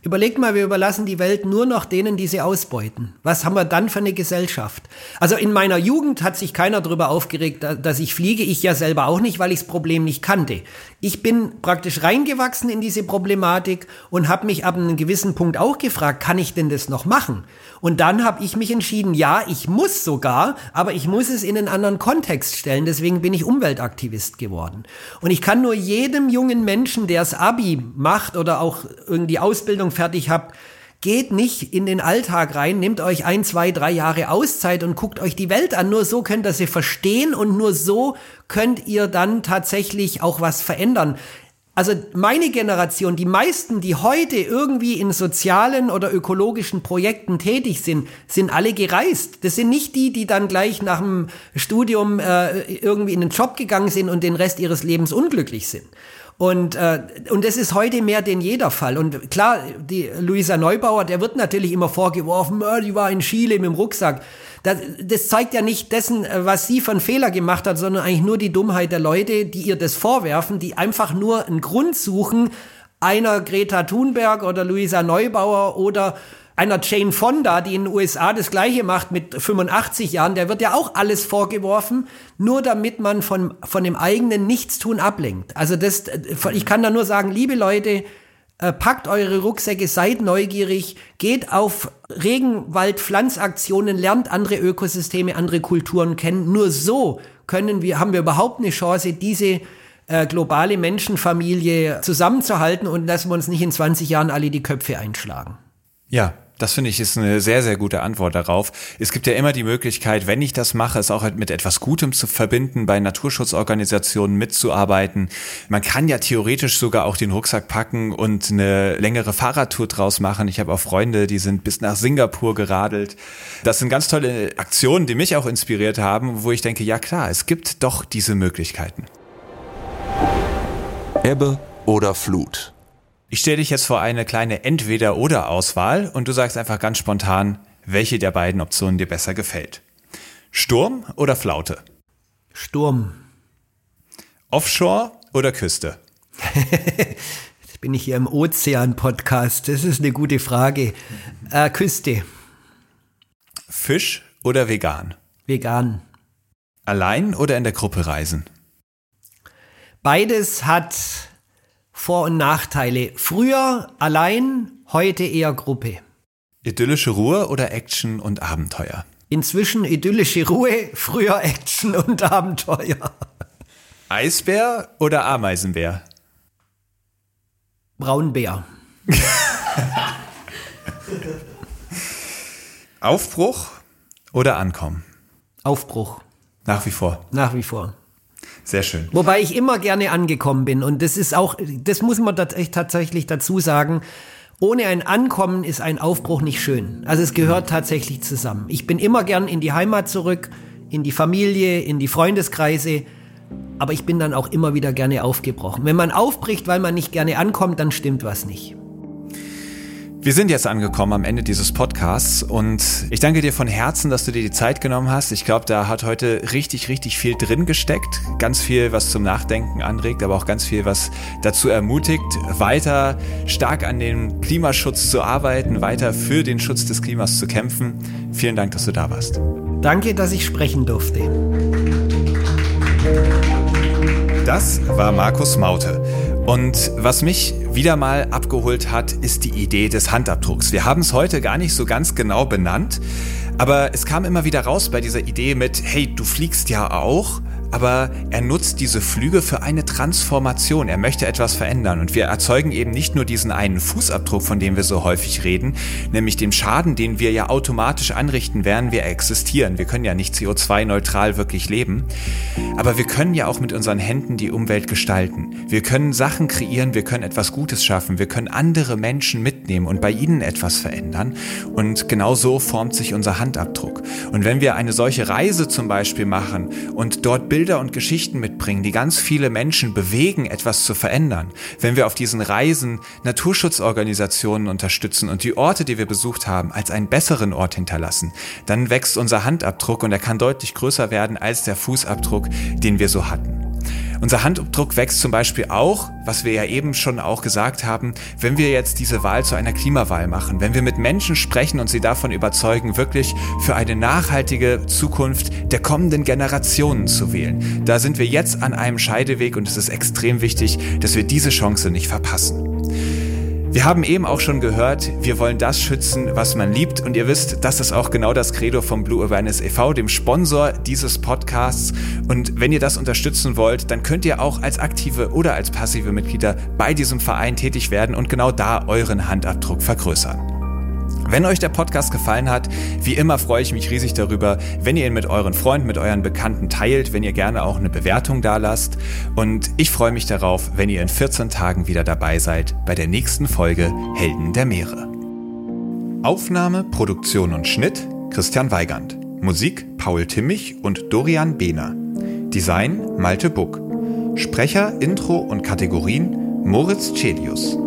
Überlegt mal, wir überlassen die Welt nur noch denen, die sie ausbeuten. Was haben wir dann für eine Gesellschaft? Also in meiner Jugend hat sich keiner darüber aufgeregt, dass ich fliege. Ich ja selber auch nicht, weil ich das Problem nicht kannte. Ich bin praktisch reingewachsen in diese Problematik und habe mich ab einem gewissen Punkt auch gefragt, kann ich denn das noch machen? Und dann habe ich mich entschieden, ja, ich muss sogar, aber ich muss es in einen anderen Kontext stellen. Deswegen bin ich Umweltaktivist geworden. Und ich kann nur jedem jungen Menschen, der das Abi macht oder auch irgendwie Ausbildung fertig habt, geht nicht in den Alltag rein, nehmt euch ein, zwei, drei Jahre Auszeit und guckt euch die Welt an. Nur so könnt ihr sie verstehen und nur so könnt ihr dann tatsächlich auch was verändern. Also meine Generation, die meisten, die heute irgendwie in sozialen oder ökologischen Projekten tätig sind, sind alle gereist. Das sind nicht die, die dann gleich nach dem Studium äh, irgendwie in den Job gegangen sind und den Rest ihres Lebens unglücklich sind. Und, äh, und das ist heute mehr denn jeder Fall. Und klar, die Luisa Neubauer, der wird natürlich immer vorgeworfen, oh, die war in Chile mit dem Rucksack. Das, das zeigt ja nicht dessen, äh, was sie einen Fehler gemacht hat, sondern eigentlich nur die Dummheit der Leute, die ihr das vorwerfen, die einfach nur einen Grund suchen, einer Greta Thunberg oder Luisa Neubauer oder einer Jane Fonda, die in den USA das gleiche macht mit 85 Jahren, der wird ja auch alles vorgeworfen, nur damit man von, von dem eigenen Nichtstun ablenkt. Also das, ich kann da nur sagen, liebe Leute, äh, packt eure Rucksäcke, seid neugierig, geht auf Regenwald-Pflanzaktionen, lernt andere Ökosysteme, andere Kulturen kennen. Nur so können wir, haben wir überhaupt eine Chance, diese äh, globale Menschenfamilie zusammenzuhalten und dass wir uns nicht in 20 Jahren alle die Köpfe einschlagen. Ja, das finde ich ist eine sehr, sehr gute Antwort darauf. Es gibt ja immer die Möglichkeit, wenn ich das mache, es auch mit etwas Gutem zu verbinden, bei Naturschutzorganisationen mitzuarbeiten. Man kann ja theoretisch sogar auch den Rucksack packen und eine längere Fahrradtour draus machen. Ich habe auch Freunde, die sind bis nach Singapur geradelt. Das sind ganz tolle Aktionen, die mich auch inspiriert haben, wo ich denke, ja klar, es gibt doch diese Möglichkeiten. Ebbe oder Flut? Ich stelle dich jetzt vor eine kleine Entweder-oder-Auswahl und du sagst einfach ganz spontan, welche der beiden Optionen dir besser gefällt. Sturm oder Flaute? Sturm. Offshore oder Küste? Jetzt bin ich hier im Ozean-Podcast. Das ist eine gute Frage. Äh, Küste. Fisch oder vegan? Vegan. Allein oder in der Gruppe reisen? Beides hat vor- und Nachteile. Früher allein, heute eher Gruppe. Idyllische Ruhe oder Action und Abenteuer? Inzwischen idyllische Ruhe, früher Action und Abenteuer. Eisbär oder Ameisenbär? Braunbär. Aufbruch oder Ankommen? Aufbruch. Nach wie vor. Nach wie vor. Sehr schön. Wobei ich immer gerne angekommen bin. Und das ist auch, das muss man tatsächlich dazu sagen. Ohne ein Ankommen ist ein Aufbruch nicht schön. Also es gehört tatsächlich zusammen. Ich bin immer gern in die Heimat zurück, in die Familie, in die Freundeskreise. Aber ich bin dann auch immer wieder gerne aufgebrochen. Wenn man aufbricht, weil man nicht gerne ankommt, dann stimmt was nicht. Wir sind jetzt angekommen am Ende dieses Podcasts und ich danke dir von Herzen, dass du dir die Zeit genommen hast. Ich glaube, da hat heute richtig, richtig viel drin gesteckt. Ganz viel, was zum Nachdenken anregt, aber auch ganz viel, was dazu ermutigt, weiter stark an dem Klimaschutz zu arbeiten, weiter für den Schutz des Klimas zu kämpfen. Vielen Dank, dass du da warst. Danke, dass ich sprechen durfte. Das war Markus Maute. Und was mich wieder mal abgeholt hat, ist die Idee des Handabdrucks. Wir haben es heute gar nicht so ganz genau benannt, aber es kam immer wieder raus bei dieser Idee mit, hey, du fliegst ja auch, aber er nutzt diese Flüge für eine Transformation. Er möchte etwas verändern und wir erzeugen eben nicht nur diesen einen Fußabdruck, von dem wir so häufig reden, nämlich den Schaden, den wir ja automatisch anrichten, während wir existieren. Wir können ja nicht CO2-neutral wirklich leben, aber wir können ja auch mit unseren Händen die Umwelt gestalten. Wir können Sachen kreieren, wir können etwas Gutes schaffen, wir können andere Menschen mitnehmen und bei ihnen etwas verändern und genau so formt sich unser Handabdruck. Und wenn wir eine solche Reise zum Beispiel machen und dort Bilder und Geschichten mitbringen, die ganz viele Menschen bewegen, etwas zu verändern. Wenn wir auf diesen Reisen Naturschutzorganisationen unterstützen und die Orte, die wir besucht haben, als einen besseren Ort hinterlassen, dann wächst unser Handabdruck und er kann deutlich größer werden als der Fußabdruck, den wir so hatten. Unser Handabdruck wächst zum Beispiel auch, was wir ja eben schon auch gesagt haben, wenn wir jetzt diese Wahl zu einer Klimawahl machen, wenn wir mit Menschen sprechen und sie davon überzeugen, wirklich für eine nachhaltige Zukunft der kommenden Generationen zu wählen. Da sind wir jetzt an einem Scheideweg und es ist extrem wichtig, dass wir diese Chance nicht verpassen. Wir haben eben auch schon gehört, wir wollen das schützen, was man liebt. Und ihr wisst, das ist auch genau das Credo vom Blue Awareness e.V., dem Sponsor dieses Podcasts. Und wenn ihr das unterstützen wollt, dann könnt ihr auch als aktive oder als passive Mitglieder bei diesem Verein tätig werden und genau da euren Handabdruck vergrößern. Wenn euch der Podcast gefallen hat, wie immer freue ich mich riesig darüber, wenn ihr ihn mit euren Freunden, mit euren Bekannten teilt, wenn ihr gerne auch eine Bewertung da lasst. Und ich freue mich darauf, wenn ihr in 14 Tagen wieder dabei seid bei der nächsten Folge Helden der Meere. Aufnahme, Produktion und Schnitt Christian Weigand. Musik Paul Timmich und Dorian Behner. Design Malte Buck. Sprecher, Intro und Kategorien Moritz Celius.